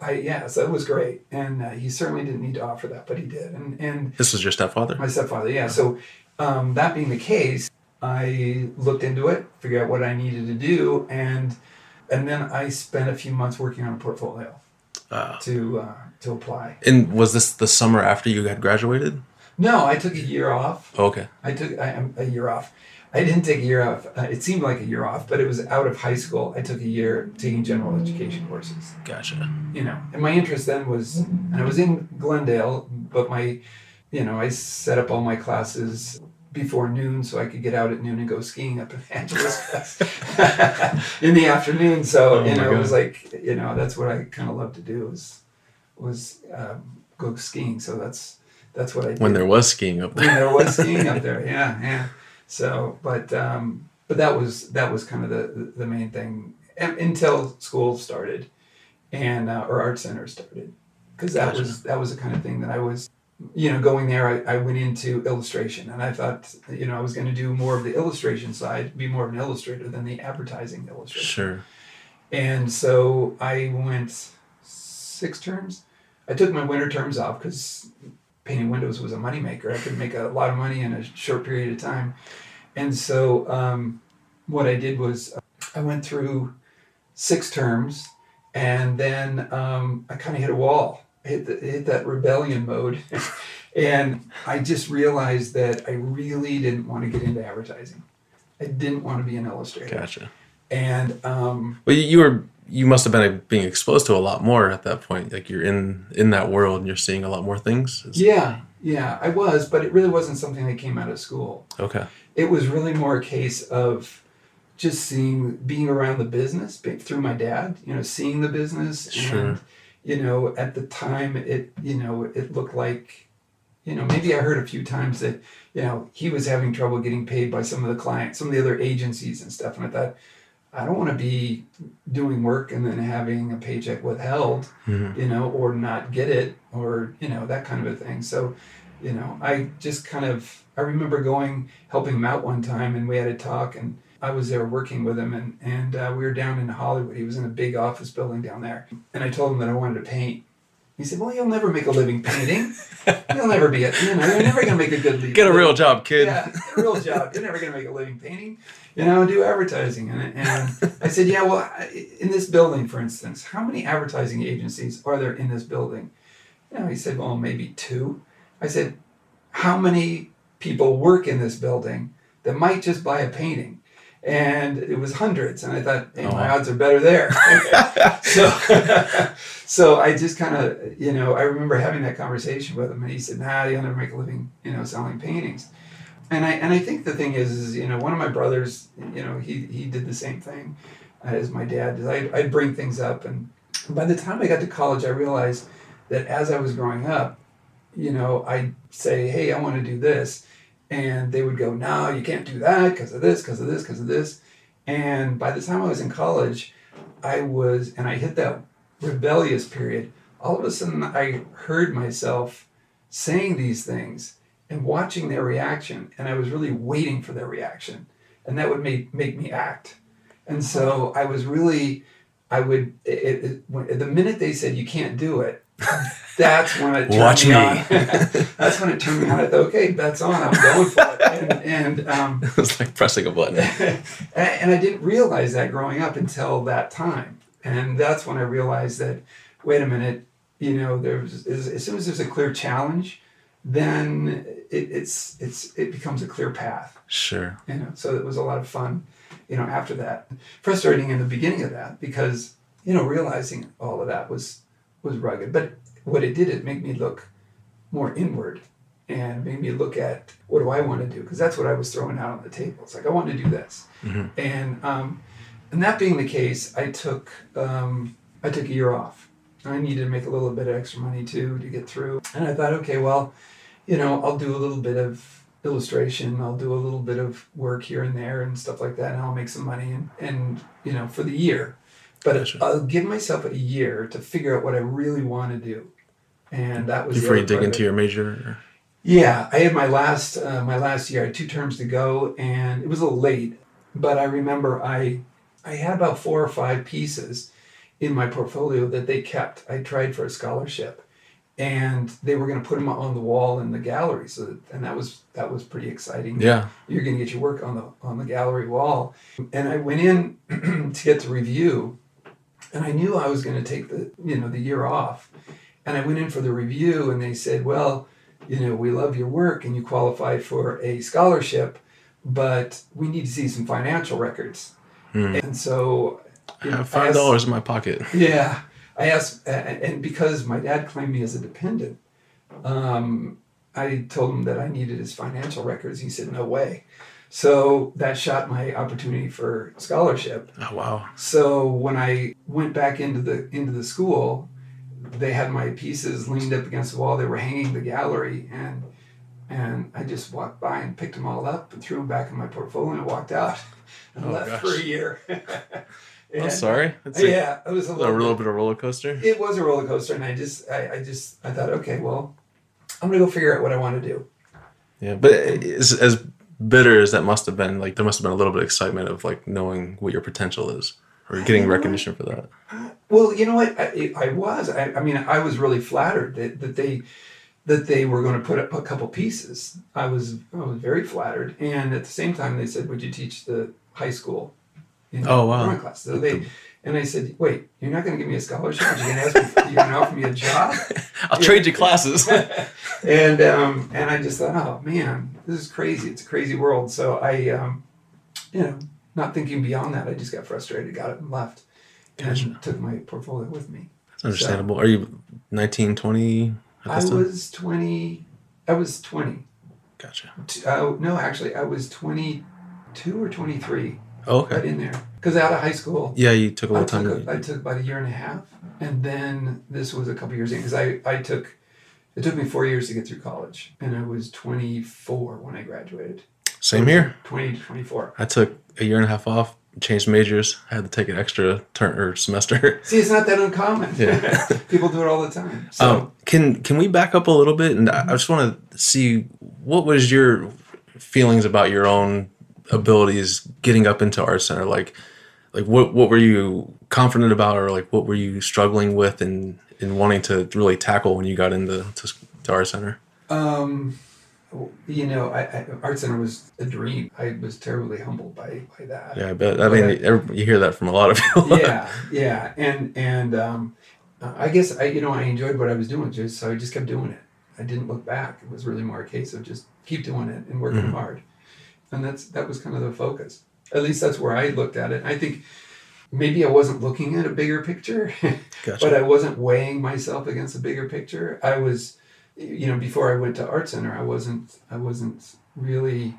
I yeah, so it was great, and uh, he certainly didn't need to offer that, but he did, and and This was your stepfather. my stepfather, yeah. So um, that being the case, I looked into it, figured out what I needed to do, and and then I spent a few months working on a portfolio Uh, to uh, to apply. and was this the summer after you had graduated? No, I took a year off. Oh, okay. I took I, I'm- a year off. I didn't take a year off. Uh, it seemed like a year off, but it was out of high school. I took a year taking general education courses. Gotcha. you know, and my interest then was, and I was in Glendale, but my, you know, I set up all my classes before noon so I could get out at noon and go skiing up in (laughs) Angeles (laughs) in the afternoon. So Oh you know, it was like, you know, that's what I kind of love to do is, was um, go skiing. So that's that's what I did. When there was skiing up When there. there was skiing up (laughs) there, yeah, yeah. So, but um, but that was that was kind of the the main thing until school started, and uh, or art center started, because that Gotcha. was that was the kind of thing that I was, you know, going there. I, I went into illustration, and I thought, you know, I was going to do more of the illustration side, be more of an illustrator than the advertising illustrator. Sure. And so I went six terms. I took my winter terms off because painting windows was a moneymaker. I could make a lot of money in a short period of time. And so um, what I did was uh, I went through six terms and then um, I kind of hit a wall, hit, the, hit that rebellion mode. (laughs) and I just realized that I really didn't want to get into advertising. I didn't want to be an illustrator. Gotcha. And um, Well, you- were you must have been being exposed to a lot more at that point. Like you're in in that world and you're seeing a lot more things. Is- Yeah, yeah, I was, but it really wasn't something that came out of school. Okay. It was really more a case of just seeing, being around the business through my dad. You know, seeing the business, Sure. and you know, at the time, it you know, it looked like, you know, maybe I heard a few times that you know he was having trouble getting paid by some of the clients, some of the other agencies and stuff, and I thought. I don't want to be doing work and then having a paycheck withheld Mhm. you know, or not get it, or you know that kind of a thing. So, you know, I just kind of I remember going helping him out one time, and we had a talk, and I was there working with him, and and uh, we were down in Hollywood. He was in a big office building down there, and I told him that I wanted to paint. He said, "Well, you'll never make a living painting. (laughs) You'll never be a you know you're never gonna make a good living. Get a real job, kid. Yeah, get a real job. You're never going to make a living painting. You know, do advertising. And, and I said, yeah, well, in this building, for instance, how many advertising agencies are there in this building? You know, he said, well, maybe two. I said, how many people work in this building that might just buy a painting? And it was hundreds. And I thought, hey, my Oh. odds are better there. (laughs) so, (laughs) so I just kind of, you know, I remember having that conversation with him, and he said, "Nah, you'll never make a living, you know, selling paintings." And I and I think the thing is, is you know, one of my brothers, you know, he he did the same thing uh, as my dad did. I'd, I'd bring things up, and by the time I got to college, I realized that as I was growing up, you know, I'd say, "Hey, I want to do this," and they would go, "No, you can't do that because of this, because of this, because of this." And by the time I was in college, I was, and I hit that rebellious period. All of a sudden, I heard myself saying these things and watching their reaction, and I was really waiting for their reaction, and that would make make me act. And so I was really, I would, it, it, when, the minute they said you can't do it, that's when it turned Watch me, me. on. (laughs) that's when it turned me on. I thought, okay, that's on. I'm going for it. And, and um, (laughs) it's like pressing a button. (laughs) and, and I didn't realize that growing up until that time. And that's when I realized that, wait a minute, you know, there's as, as soon as there's a clear challenge, then it, it's it's it becomes a clear path. Sure. You know, so it was a lot of fun. You know, after that, frustrating in the beginning of that because you know realizing all of that was was rugged. But what it did, it made me look more inward and made me look at what do I want to do because that's what I was throwing out on the table. It's like I want to do this, Mhm. and um, and that being the case, I took um, I took a year off. I needed to make a little bit of extra money too to get through, and I thought, okay, well, you know, I'll do a little bit of illustration. I'll do a little bit of work here and there and stuff like that, and I'll make some money and and you know for the year. But Gotcha. I'll give myself a year to figure out what I really want to do, and that was Before you dig into your major. Yeah, I had my last uh, my last year. I had two terms to go, and it was a little late. But I remember I I had about four or five pieces in my portfolio that they kept. I tried for a scholarship, and they were going to put them on the wall in the gallery. So that, and that was that was pretty exciting. Yeah. You're going to get your work on the on the gallery wall. And I went in (clears throat) to get the review, and I knew I was going to take the you know the year off. And I went in for the review, and they said, "Well, you know, we love your work, and you qualify for a scholarship, but we need to see some financial records." Hmm. And so, I you know, have five dollars in my pocket. (laughs) yeah, I asked, and because my dad claimed me as a dependent, um, I told him that I needed his financial records. He said, "No way." So that shot my opportunity for scholarship. Oh wow. So when I went back into the into the school, they had my pieces leaned up against the wall. They were hanging the gallery, and and I just walked by and picked them all up and threw them back in my portfolio and walked out (laughs) and Oh, left gosh. for a year. (laughs) I'm And- sorry. It's a, Yeah, it was a a little, little bit of a roller coaster. It was a roller coaster, and I just, I, I just, I thought, okay, well, I'm gonna go figure out what I want to do. Yeah, but uh, as, as bitter as that must have been, like there must have been a little bit of excitement of like knowing what your potential is or getting recognition for that. Well, you know what? I, I was. I, I mean, I was really flattered that, that they that they were going to put up a couple pieces. I was I was very flattered, and at the same time, they said, "Would you teach the high school?" You know, Oh, wow. class. So they and I said, "Wait, you're not going to give me a scholarship? You're going to ask me? You're going to offer me a job?" (laughs) I'll trade you classes. (laughs) and um, and I just thought, "Oh man, this is crazy. It's a crazy world." So I, um, you know, not thinking beyond that, I just got frustrated, got up, and left, and Gotcha. took my portfolio with me. That's understandable. Are you 19, 20 I time? was 20. I was 20. Gotcha. Uh, no, actually, I was 22 or 23 Oh, right okay. in there. Because out of high school, Yeah, you took a little time. a, I took about a year and a half. And then this was a couple years in. Because I, I took, it took me four years to get through college. And I was 24 when I graduated. Same here. 20 to 24. I took a year and a half off, changed majors. I had to take an extra turn or semester. (laughs) See, it's not that uncommon. Yeah. (laughs) People do it all the time. So, Um, can can we back up a little bit? And I I just want to see what was your feelings about your own abilities getting up into art center. Like, like what what were you confident about, or like what were you struggling with and and wanting to really tackle when you got into to, to art center? um, you know, I, I, Art Center was a dream. I was terribly humbled by, by that. Yeah, I bet. I mean, every, you hear that from a lot of people. (laughs) yeah, yeah, and and um, I guess I you know I enjoyed what I was doing, just so I just kept doing it. I didn't look back. It was really more a case of just keep doing it and working Mhm. hard, and that's that was kind of the focus. At least that's where I looked at it. I think maybe I wasn't looking at a bigger picture, (laughs) Gotcha. but I wasn't weighing myself against a bigger picture. I was, you know, before I went to art center, I wasn't I wasn't really.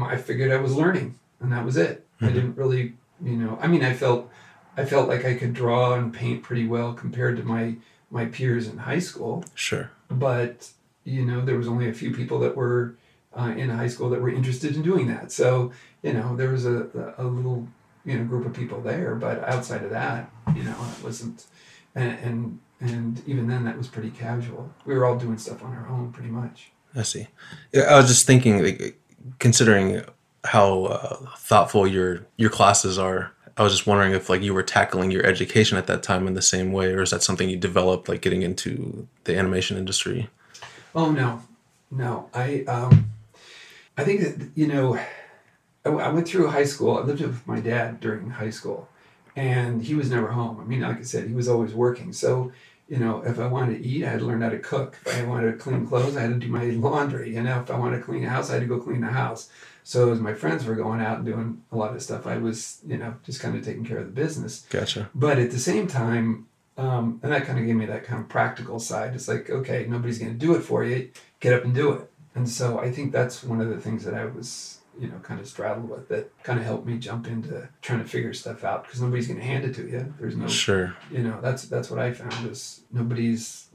I figured I was learning, and that was it. I Mhm. didn't really, you know. I mean, I felt I felt like I could draw and paint pretty well compared to my my peers in high school. sure. But you know, there was only a few people that were uh, in high school that were interested in doing that. So you know, there was a, a little you know group of people there. But outside of that, you know, it wasn't. And and and even then, that was pretty casual. We were all doing stuff on our own, pretty much. I see. I was just thinking, like, considering how uh, thoughtful your your classes are. I was just wondering if like you were tackling your education at that time in the same way, or is that something you developed like getting into the animation industry? Oh no, no. I um, I think that you know, I, I went through high school. I lived with my dad during high school, and he was never home. I mean, like I said, he was always working. So you know, if I wanted to eat, I had to learn how to cook. If I wanted to clean clothes, I had to do my laundry. You know, if I wanted to clean a house, I had to go clean the house. So as my friends were going out and doing a lot of stuff, I was you know just kind of taking care of the business. Gotcha. But at the same time, um, and that kind of gave me that kind of practical side. It's like, okay, nobody's going to do it for you. Get up and do it. And so I think that's one of the things that I was, you know, kind of straddled with that kind of helped me jump into trying to figure stuff out because nobody's going to hand it to you. There's no, Sure. you know, that's that's what I found is nobody's.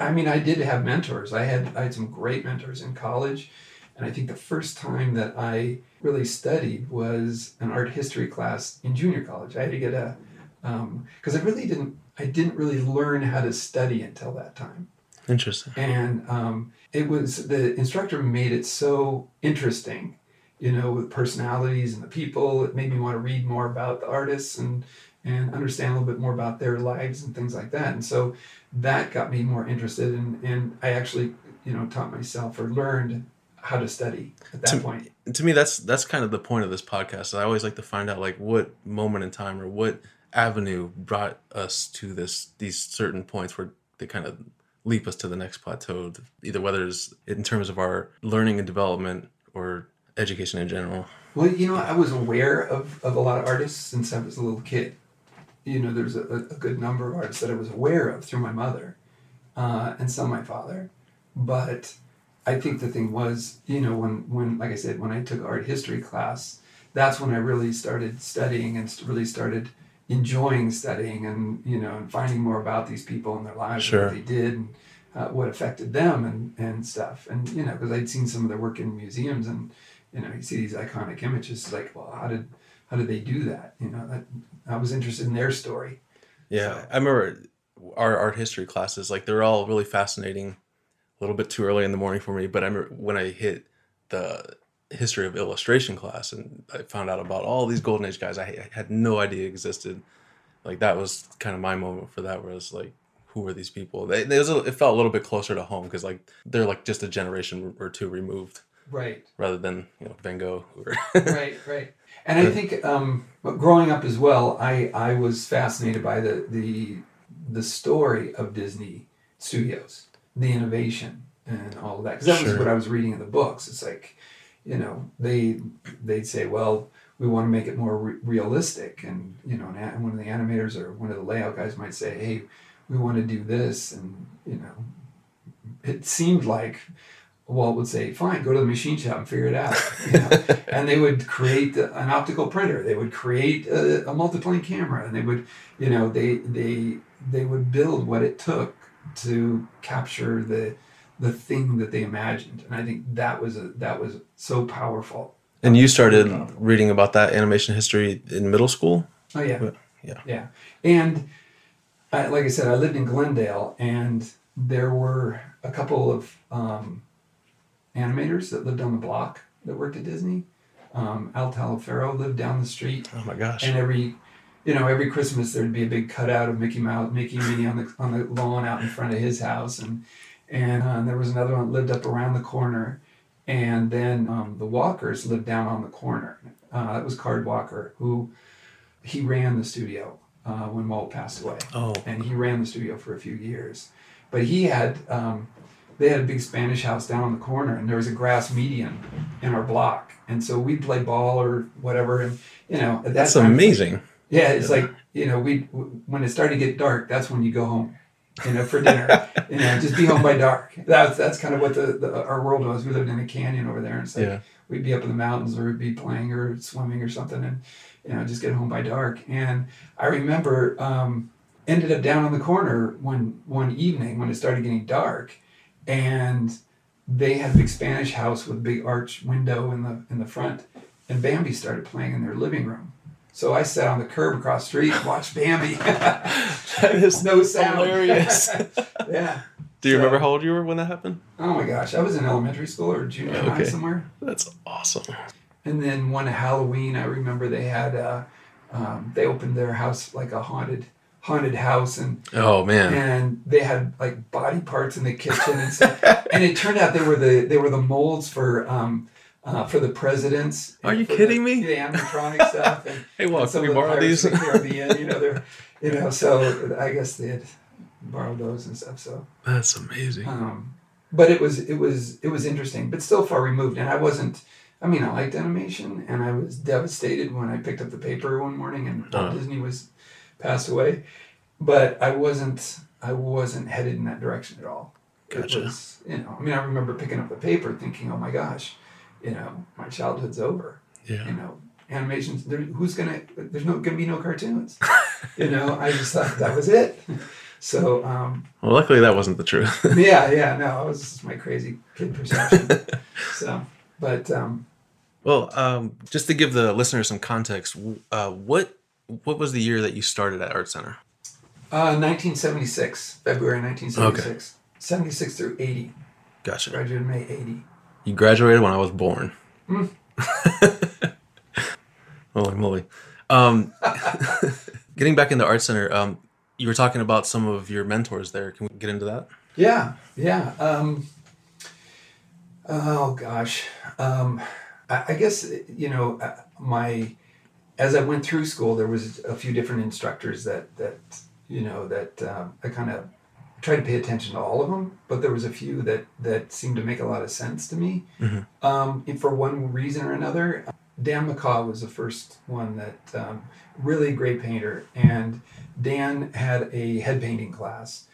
I mean, I did have mentors. I had I had some great mentors in college, and I think the first time that I really studied was an art history class in junior college. I had to get a um, because I really didn't I didn't really learn how to study until that time, Interesting. and um, it was the instructor made it so interesting, you know, with personalities and the people. It made me want to read more about the artists and and understand a little bit more about their lives and things like that. And so that got me more interested, and and I actually you know taught myself or learned how to study at that To- point. to me that's that's kind of the point of this podcast i always like to find out like what moment in time or what avenue brought us to this these certain points where they kind of leap us to the next plateau either whether it's in terms of our learning and development or education in general Well, you know, I was aware of, of a lot of artists since I was a little kid. You know, there's a, a good number of artists that I was aware of through my mother uh, and some my father. But I think the thing was, you know, when, when, like I said, when I took art history class, that's when I really started studying and really started enjoying studying and you know and finding more about these people and their lives Sure. and what they did and uh, what affected them and and stuff and you know because I'd seen some of their work in museums and you know you see these iconic images like well how did how did they do that you know that I was interested in their story Yeah, So- I remember our art history classes. Like they're all really fascinating. A little bit too early in the morning for me, but I remember when I hit the history of illustration class and I found out about all these golden age guys I I had no idea existed. Like that was kind of my moment for that. Where it was like, who are these people? They, it, was a, it felt a little bit closer to home because like they're like just a generation or two removed, right rather than you know Van Gogh. Or (laughs) right, right. And I think um, growing up as well, I, I was fascinated by the, the the story of Disney Studios, the innovation and all of that. Because that was what I was reading in the books. It's like, you know, they they'd say, well, we want to make it more re- realistic, and you know, and one of the animators or one of the layout guys might say, hey, we want to do this, and you know, it seemed like Walt would say, "Fine, go to the machine shop and figure it out." You know? (laughs) and they would create an optical printer. They would create a, a multiplane camera, and they would, you know, they they they would build what it took to capture the the thing that they imagined. And I think that was a that was so powerful. and you started reading about that animation history in middle school. Oh yeah, But- yeah. yeah. And I, like I said, I lived in Glendale, and there were a couple of um, animators that lived on the block that worked at Disney. Um, Al Taliaferro lived down the street, Oh my gosh. and every you know every Christmas there'd be a big cutout of Mickey Mouse, Mickey and Minnie on the on the lawn out in front of his house, and and uh, there was another one that lived up around the corner, and then um, the Walkers lived down on the corner. Uh, that was Card Walker, who he ran the studio uh, when Walt passed away oh, and he ran the studio for a few years. But he had, um, they had a big Spanish house down on the corner, and there was a grass median in our block, and so we'd play ball or whatever, and you know, that that's time, amazing. Yeah, it's like you know, we when it started to get dark, that's when you go home, you know, for dinner. (laughs) you know, just be home by dark. That's that's kind of what the, the our world was. We lived in a canyon over there, and it's like Yeah. we'd be up in the mountains or we'd be playing or swimming or something and you know just get home by dark and i remember um, ended up down on the corner one one evening when it started getting dark and they had a big spanish house with a big arch window in the in the front and bambi started playing in their living room so i sat on the curb across the street and watched bambi (laughs) (laughs) That is no sound hilarious. (laughs) yeah Do you So- remember how old you were when that happened? oh my gosh i was in elementary school or junior high Okay. somewhere That's awesome. And then one Halloween, I remember they had uh, um, they opened their house like a haunted haunted house, and Oh man. and they had like body parts in the kitchen and stuff. and it turned out they were the they were the molds for um, uh, for the presidents. Are you kidding the, me? The animatronic stuff. And, (laughs) Hey, well, and can we the borrow these? Caribbean, you know, they're you know, so I guess they had borrowed those and stuff. So That's amazing. um, but it was it was it was interesting, but still far removed. And I wasn't. I mean, I liked animation, and I was devastated when I picked up the paper one morning and Walt Uh. Disney was passed away. But I wasn't. I wasn't headed in that direction at all. Gotcha. It was, you know, I mean, I remember picking up the paper, thinking, "Oh my gosh, you know, my childhood's over." Yeah. You know, animations. There, who's gonna? There's no gonna be no cartoons. (laughs) you know, I just thought that was it. So um, Well, luckily that wasn't the truth. (laughs) yeah, yeah, no, it was just my crazy kid perception. (laughs) so, but um, well, um, just to give the listeners some context, uh, what what was the year that you started at Art Center? uh, 1976, February 1976, 76 through 80. Gotcha. Graduated in May 80. You graduated when I was born. Hmm. (laughs) Holy moly. Um, (laughs) getting back into Art Center, um, you were talking about some of your mentors there. Can we get into that? Yeah, yeah. Um, oh gosh, um, I, I guess you know uh, my as I went through school, there was a few different instructors that that you know that um, I kind of tried to pay attention to all of them, but there was a few that that seemed to make a lot of sense to me. Um, and for one reason or another, Dan McCaw was the first one that um, really great painter, and Dan had a head painting class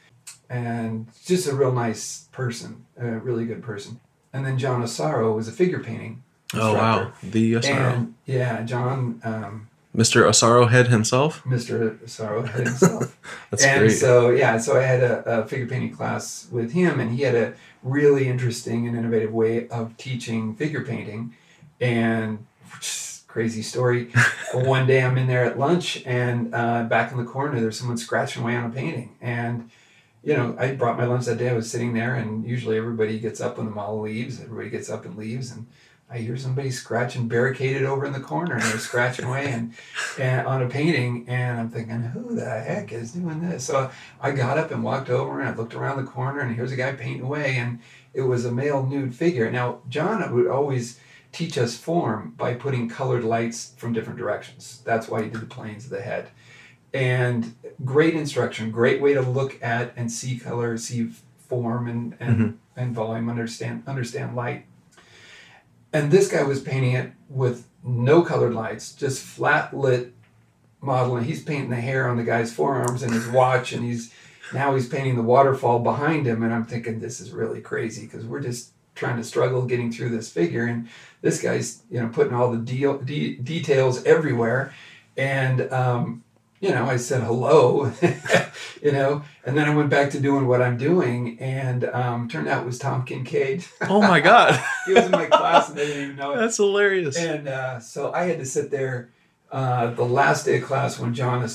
and just a real nice person, a really good person. And then John Asaro was a figure painting. Oh wow, the Asaro. And yeah, John, um, Mr. Asaro Head himself. Mr. Asaro Head (laughs) himself. That's great. and great. so yeah, so I had a, a figure painting class with him, and he had a really interesting and innovative way of teaching figure painting. And crazy story. (laughs) One day I'm in there at lunch, and uh, back in the corner there's someone scratching away on a painting, and you know I brought my lunch that day. I was sitting there, and usually everybody gets up when the model leaves. Everybody gets up and leaves, and I hear somebody scratching barricaded over in the corner and they're scratching away and, (laughs) and on a painting and I'm thinking, who the heck is doing this? So I got up and walked over and I looked around the corner and here's a guy painting away and it was a male nude figure. Now John would always teach us form by putting colored lights from different directions. That's why he did the planes of the head. And great instruction, great way to look at and see color, see form and, and, mm-hmm. and volume, understand understand light and this guy was painting it with no colored lights, just flat lit model. And he's painting the hair on the guy's forearms and his watch. And he's now he's painting the waterfall behind him. And I'm thinking, this is really crazy because we're just trying to struggle getting through this figure. And this guy's, you know, putting all the de- de- details everywhere. And, um, you know, I said hello, (laughs) you know, and then I went back to doing what I'm doing, and um, turned out it was Tom Kinkade. Oh my God! (laughs) he was in my class, and they didn't even know it. That's hilarious. And uh, so I had to sit there uh, the last day of class when John uh,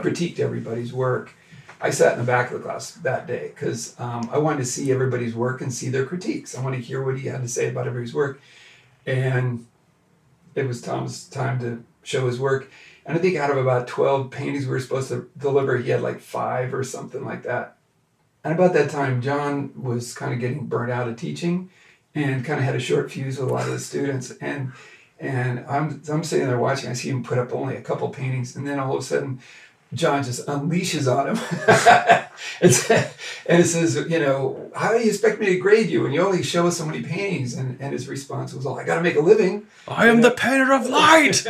critiqued everybody's work. I sat in the back of the class that day because um, I wanted to see everybody's work and see their critiques. I wanted to hear what he had to say about everybody's work, and it was Tom's time to show his work and I think out of about 12 paintings we were supposed to deliver, he had like five or something like that. And about that time, John was kind of getting burnt out of teaching and kind of had a short fuse with a lot of the students. And and I'm, I'm sitting there watching, I see him put up only a couple paintings. And then all of a sudden, John just unleashes on him. (laughs) and it says, you know, how do you expect me to grade you when you only show us so many paintings? And, and his response was, well, I got to make a living. I am the painter of (laughs) light.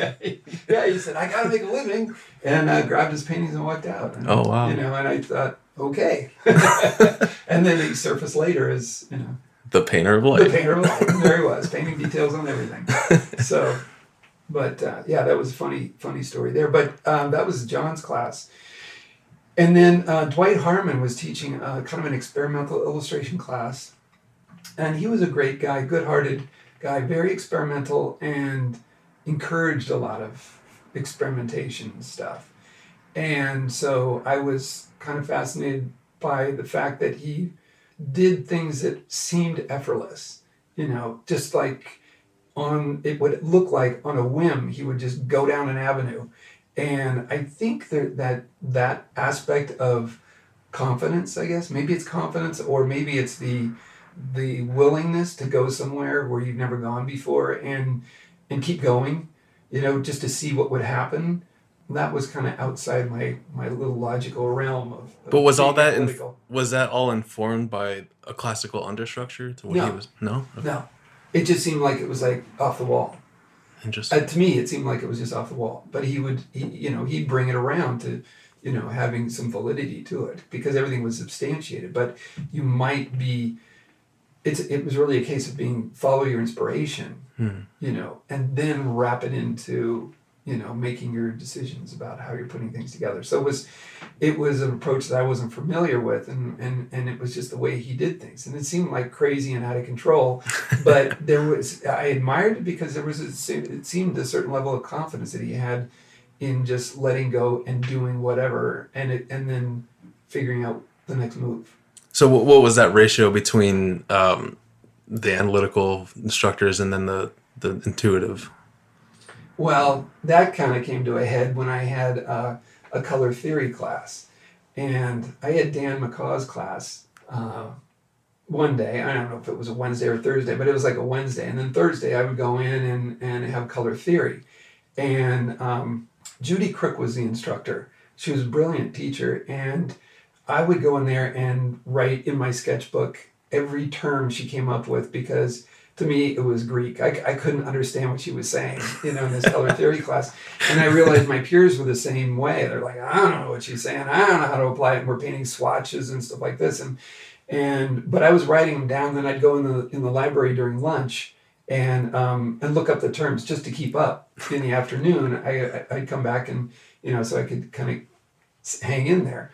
yeah, he said, I got to make a living. And uh, grabbed his paintings and walked out. And, oh, wow. You know, and I thought, okay. (laughs) and then he surfaced later as, you know, the painter of light. The painter of light. there he was, painting details on everything. So, but uh, yeah, that was a funny, funny story there. But um, that was John's class. And then uh, Dwight Harmon was teaching uh, kind of an experimental illustration class. And he was a great guy, good hearted guy, very experimental, and encouraged a lot of experimentation stuff. And so I was kind of fascinated by the fact that he did things that seemed effortless, you know, just like on it would look like on a whim, he would just go down an avenue and I think that that, that aspect of confidence, I guess, maybe it's confidence or maybe it's the the willingness to go somewhere where you've never gone before and and keep going, you know, just to see what would happen. That was kind of outside my my little logical realm of. of but was all that in, was that all informed by a classical understructure to what no. he was? No, okay. no, it just seemed like it was like off the wall. Interesting. Uh, to me, it seemed like it was just off the wall. But he would, he, you know, he'd bring it around to, you know, having some validity to it because everything was substantiated. But you might be, it's it was really a case of being follow your inspiration, hmm. you know, and then wrap it into you know making your decisions about how you're putting things together. So it was it was an approach that i wasn't familiar with and and and it was just the way he did things. And it seemed like crazy and out of control (laughs) but there was i admired it because there was a, it seemed a certain level of confidence that he had in just letting go and doing whatever and it and then figuring out the next move. So what was that ratio between um, the analytical instructors and then the the intuitive well, that kind of came to a head when I had uh, a color theory class. And I had Dan McCaw's class uh, one day. I don't know if it was a Wednesday or Thursday, but it was like a Wednesday. And then Thursday, I would go in and, and have color theory. And um, Judy Crook was the instructor. She was a brilliant teacher. And I would go in there and write in my sketchbook every term she came up with because to me, it was Greek. I, I couldn't understand what she was saying, you know, in this color theory class. And I realized my peers were the same way. They're like, I don't know what she's saying. I don't know how to apply it. And we're painting swatches and stuff like this. And and but I was writing them down. Then I'd go in the in the library during lunch and um, and look up the terms just to keep up. In the afternoon, I, I I'd come back and you know so I could kind of hang in there,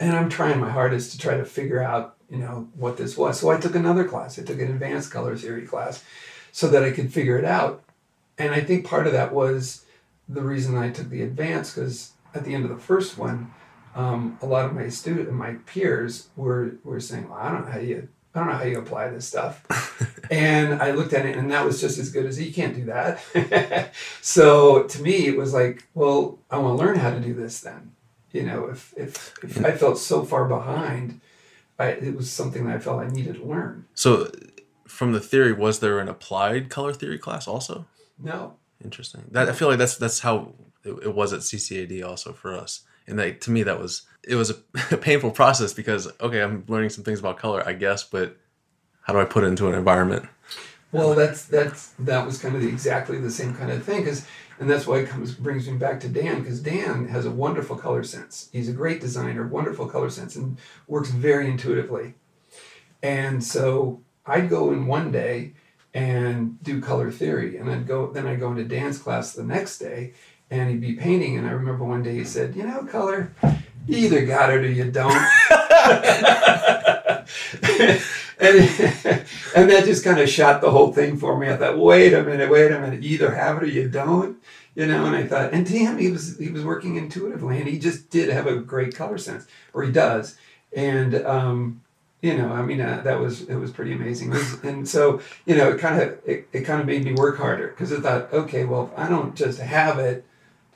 and I'm trying my hardest to try to figure out you know what this was. So I took another class. I took an advanced color theory class, so that I could figure it out. And I think part of that was the reason I took the advanced because at the end of the first one, um, a lot of my student, and my peers were were saying, "Well, I don't know how you." I don't know how you apply this stuff. (laughs) and I looked at it and that was just as good as you can't do that. (laughs) so to me, it was like, well, I want to learn how to do this then. You know, if, if, if I felt so far behind, I, it was something that I felt I needed to learn. So, from the theory, was there an applied color theory class also? No. Interesting. That I feel like that's that's how it, it was at CCAD also for us. And that to me that was it was a, (laughs) a painful process because okay, I'm learning some things about color, I guess, but how do I put it into an environment? Well, that's that's that was kind of the, exactly the same kind of thing because, and that's why it comes brings me back to Dan because Dan has a wonderful color sense. He's a great designer, wonderful color sense, and works very intuitively. And so I'd go in one day and do color theory, and I'd go then I'd go into Dan's class the next day, and he'd be painting. And I remember one day he said, "You know, color, you either got it or you don't." (laughs) and, (laughs) and that just kind of shot the whole thing for me. I thought, wait a minute, wait a minute, you either have it or you don't. You know, and I thought, and to him, he was he was working intuitively, and he just did have a great color sense, or he does. And um, you know, I mean, uh, that was it was pretty amazing. Was, and so, you know, it kind of it, it kind of made me work harder because I thought, okay, well, if I don't just have it,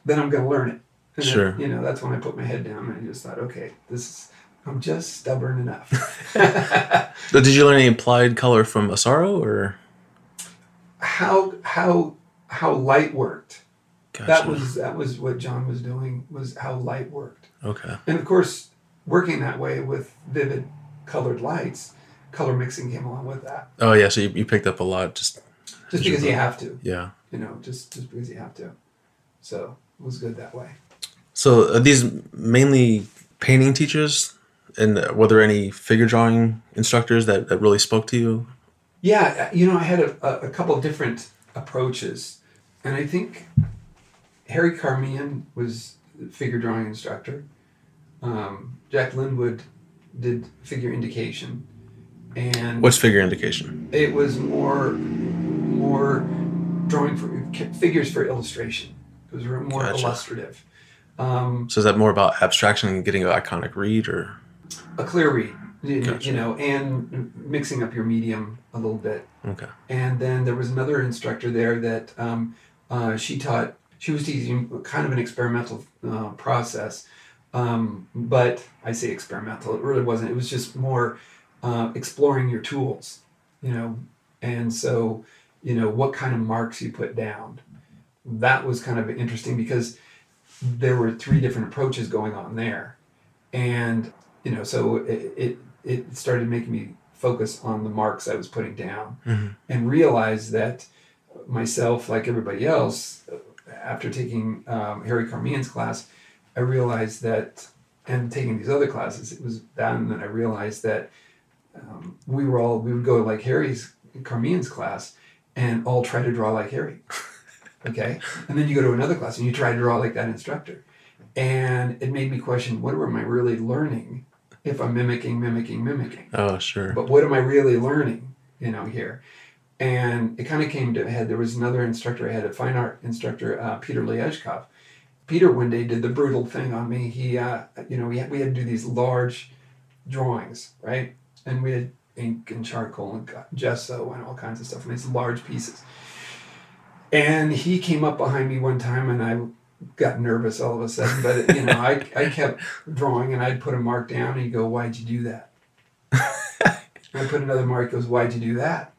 then I'm going to learn it. And sure. Then, you know, that's when I put my head down and I just thought, okay, this is I'm just stubborn enough. (laughs) so did you learn any applied color from Asaro or how how how light worked? Gotcha. That was that was what John was doing was how light worked. Okay. And of course, working that way with vivid colored lights, color mixing came along with that. Oh yeah, so you, you picked up a lot just just because you have to. Yeah. You know, just just because you have to. So it was good that way. So are these mainly painting teachers and were there any figure drawing instructors that, that really spoke to you? Yeah, you know, I had a, a couple of different approaches, and I think Harry Carmean was figure drawing instructor. Um, Jack Leynnwood did figure indication, and what's figure indication? It was more more drawing for figures for illustration. It was more gotcha. illustrative. Um, so is that more about abstraction and getting an iconic read, or a clear read, you, gotcha. you know, and mixing up your medium a little bit. Okay. And then there was another instructor there that um, uh, she taught. She was teaching kind of an experimental uh, process, um, but I say experimental. It really wasn't. It was just more uh, exploring your tools, you know, and so you know what kind of marks you put down. That was kind of interesting because there were three different approaches going on there, and you know, so it, it, it started making me focus on the marks I was putting down mm-hmm. and realize that myself, like everybody else, after taking um, Harry Carmean's class, I realized that, and taking these other classes, it was then that I realized that um, we were all, we would go like Harry's, Carmean's class and all try to draw like Harry. (laughs) Okay. and then you go to another class and you try to draw like that instructor. And it made me question what am I really learning if I'm mimicking, mimicking, mimicking. Oh, sure. But what am I really learning, you know, here? And it kind of came to a head. There was another instructor I had, a fine art instructor, uh, Peter Liashkov. Peter one day did the brutal thing on me. He, uh, you know, we had, we had to do these large drawings, right? And we had ink and charcoal and gesso and all kinds of stuff, and these large pieces. And he came up behind me one time, and I got nervous all of a sudden, but you know, I, I kept drawing and I'd put a mark down and he'd go, Why'd you do that? (laughs) I put another mark, goes, Why'd you do that?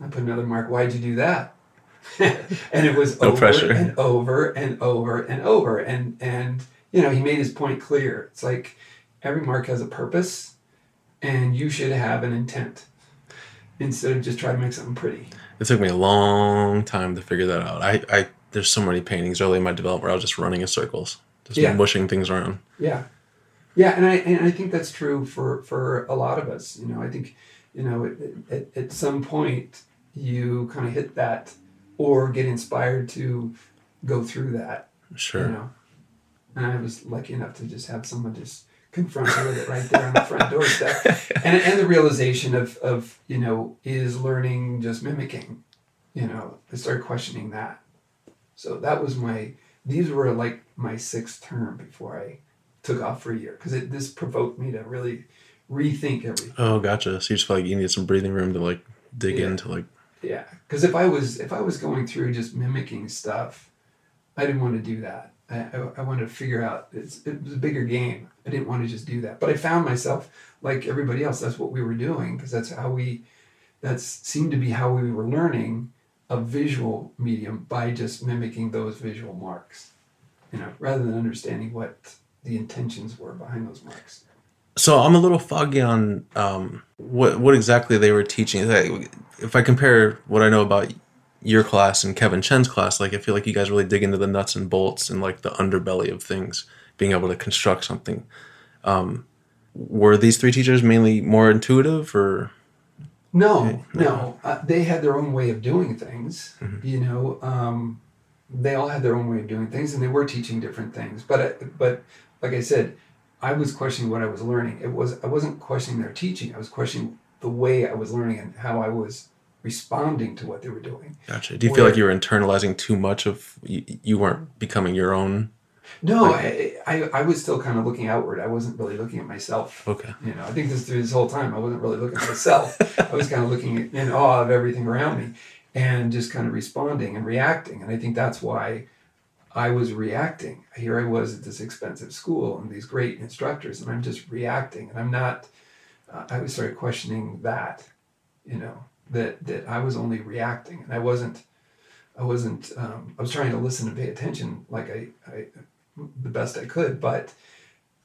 I put another mark, Why'd you do that? (laughs) and it was no over pressure. and over and over and over. And and you know, he made his point clear. It's like every mark has a purpose and you should have an intent instead of just trying to make something pretty. It took me a long time to figure that out. I, I there's so many paintings early in my development where I was just running in circles, just yeah. mushing things around. Yeah, yeah, and I and I think that's true for for a lot of us. You know, I think you know at, at, at some point you kind of hit that or get inspired to go through that. Sure. You know, and I was lucky enough to just have someone just confront me with it right there on the front doorstep, (laughs) and and the realization of of you know is learning just mimicking. You know, I started questioning that. So that was my. These were like my sixth term before I took off for a year because this provoked me to really rethink everything. Oh, gotcha. So you just felt like you needed some breathing room to like dig Yeah. into like. Yeah, because if I was if I was going through just mimicking stuff, I didn't want to do that. I, I, I wanted to figure out it's it was a bigger game. I didn't want to just do that. But I found myself like everybody else. That's what we were doing because that's how we. That's seemed to be how we were learning a visual medium by just mimicking those visual marks, you know, rather than understanding what the intentions were behind those marks. So I'm a little foggy on um, what what exactly they were teaching. If I compare what I know about your class and Kevin Chen's class, like I feel like you guys really dig into the nuts and bolts and like the underbelly of things, being able to construct something. Um, were these three teachers mainly more intuitive, or No, no. Uh, they had their own way of doing things. Mhm. You know, um, they all had their own way of doing things, and they were teaching different things. But I, but like I said, I was questioning what I was learning. It was I wasn't questioning their teaching. I was questioning the way I was learning and how I was responding to what they were doing. gotcha? Do you feel like you were internalizing too much of you, you weren't becoming your own? No, I, I, I was still kind of looking outward. I wasn't really looking at myself. Okay, You know, I think this through this whole time, I wasn't really looking at myself. I was kind of looking at, in awe of everything around me and just kind of responding and reacting. And I think that's why I was reacting. Here I was at this expensive school and these great instructors, and I'm just reacting. And I'm not, uh, I was started questioning that, you know, that, that I was only reacting and I wasn't, I wasn't, um, I was trying to listen and pay attention like I, I, the best I could, but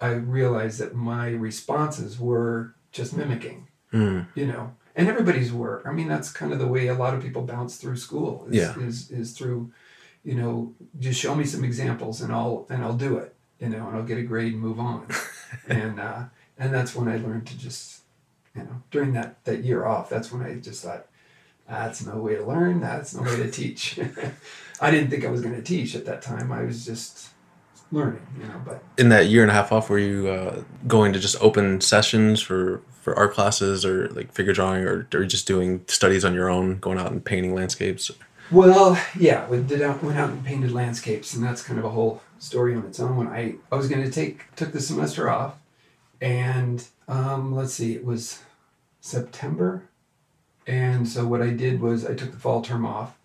I realized that my responses were just mimicking, Mm, you know, and everybody's were. I mean, that's kind of the way a lot of people bounce through school. Is, Yeah. is is through, you know, just show me some examples and I'll and I'll do it, you know, and I'll get a grade and move on, (laughs) and uh, and that's when I learned to just, you know, during that that year off, that's when I just thought, that's no way to learn. That's no way to teach. (laughs) I didn't think I was going to teach at that time. I was just learning, you know, but. in that year and a half off, were you uh, going to just open sessions for for art classes or like figure drawing, or, or just doing studies on your own, going out and painting landscapes? Well, yeah, we did out, went out and painted landscapes, and that's kind of a whole story on its own. When I I was going to take took the semester off, and um, let's see, it was September, and so what I did was I took the fall term off,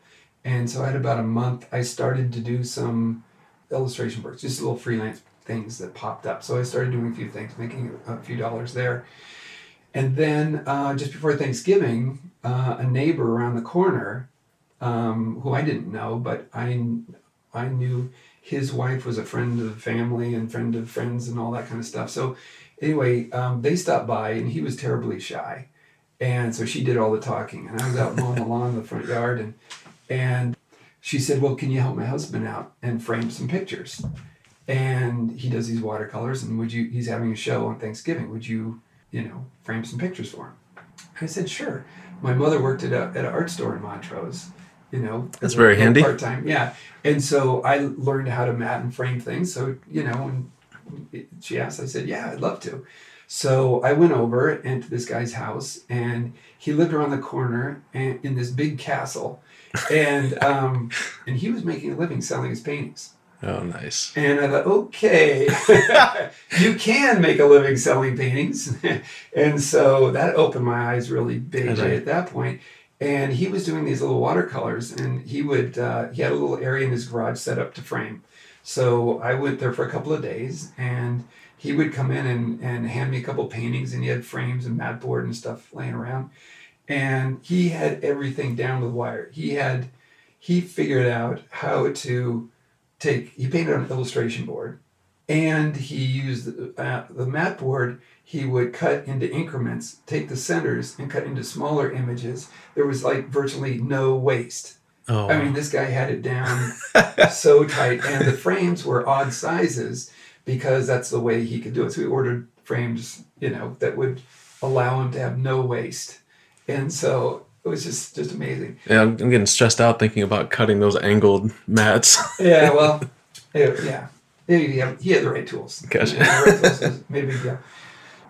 and so I had about a month. I started to do some illustration work, just little freelance things that popped up. So I started doing a few things, making a few dollars there. And then uh, just before Thanksgiving, uh, a neighbor around the corner um, who I didn't know, but I I knew his wife was a friend of the family and friend of friends and all that kind of stuff. So anyway, um, they stopped by and he was terribly shy, and so she did all the talking, and I was out mowing the lawn in the front yard, and and she said, "Well, can you help my husband out and frame some pictures?" And he does these watercolors, and would you? He's having a show on Thanksgiving. Would you, you know, frame some pictures for him? I said, "Sure." My mother worked at a at an art store in Montrose. You know, That's very handy. Part time, yeah. And so I learned how to mat and frame things. So you know, when she asked, I said, "Yeah, I'd love to." So I went over into this guy's house, and he lived around the corner and in this big castle, and um, and he was making a living selling his paintings. Oh, nice. And I thought, okay, (laughs) you can make a living selling paintings. (laughs) and so that opened my eyes really big right at that point. And he was doing these little watercolors, and he would uh, he had a little area in his garage set up to frame. So I went there for a couple of days, and he would come in and, and hand me a couple paintings, and he had frames and mat board and stuff laying around. And he had everything down to the wire. He had he figured out how to take he painted on an illustration board and he used the, uh, the mat board he would cut into increments take the centers and cut into smaller images. There was like virtually no waste. Oh, i mean this guy had it down (laughs) so tight and the frames were odd sizes because that's the way he could do it. So we ordered frames you know that would allow him to have no waste and so It was just just amazing. Yeah, I'm, I'm getting stressed out thinking about cutting those angled mats. (laughs) Yeah, well, it- yeah, he, he had, he had the right tools. Gotcha. Right tools, so made a big deal.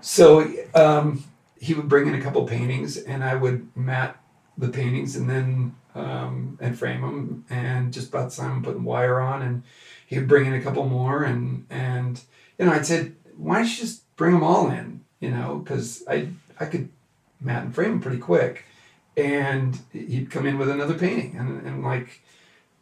So um, he would bring in a couple paintings, and I would mat the paintings, and then um, and frame them, and just about the time I'm putting wire on, and he would bring in a couple more, and and you know I'd said, why don't you just bring them all in, you know, because I I could mat and frame them pretty quick, and he'd come in with another painting, and and like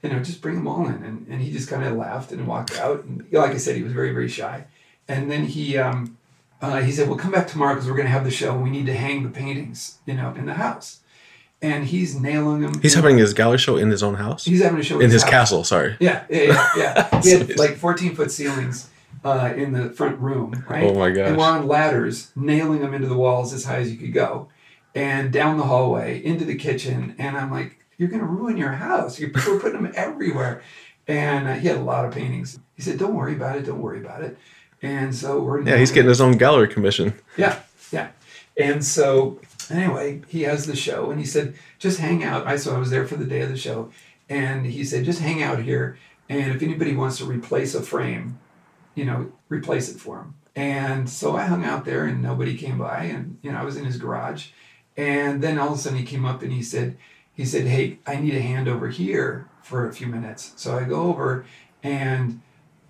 you know, just bring them all in. And, and he just kind of laughed and walked out. And like I said, he was very, very shy. And then he, um, uh, he said, well, come back tomorrow because we're going to have the show. We need to hang the paintings, you know, in the house. And he's nailing them. He's having his gallery show in his own house? He's having a show in his house. castle, sorry. Yeah, yeah, yeah. yeah. he had (laughs) like 14 foot ceilings uh, in the front room, right? Oh my gosh. And we're on ladders, nailing them into the walls as high as you could go, and down the hallway into the kitchen. And I'm like, "You're going to ruin your house. You're we're putting them everywhere." And uh, he had a lot of paintings. He said, "Don't worry about it. Don't worry about it." And so we're Yeah, he's getting his own gallery commission. yeah, yeah. And so anyway, he has the show, and he said, just hang out. I so I was there for the day of the show, and he said, just hang out here, and if anybody wants to replace a frame, you know, replace it for him. And so I hung out there, and nobody came by, and you know, I was in his garage, and then all of a sudden he came up and he said, he said, hey, I need a hand over here for a few minutes. So I go over, and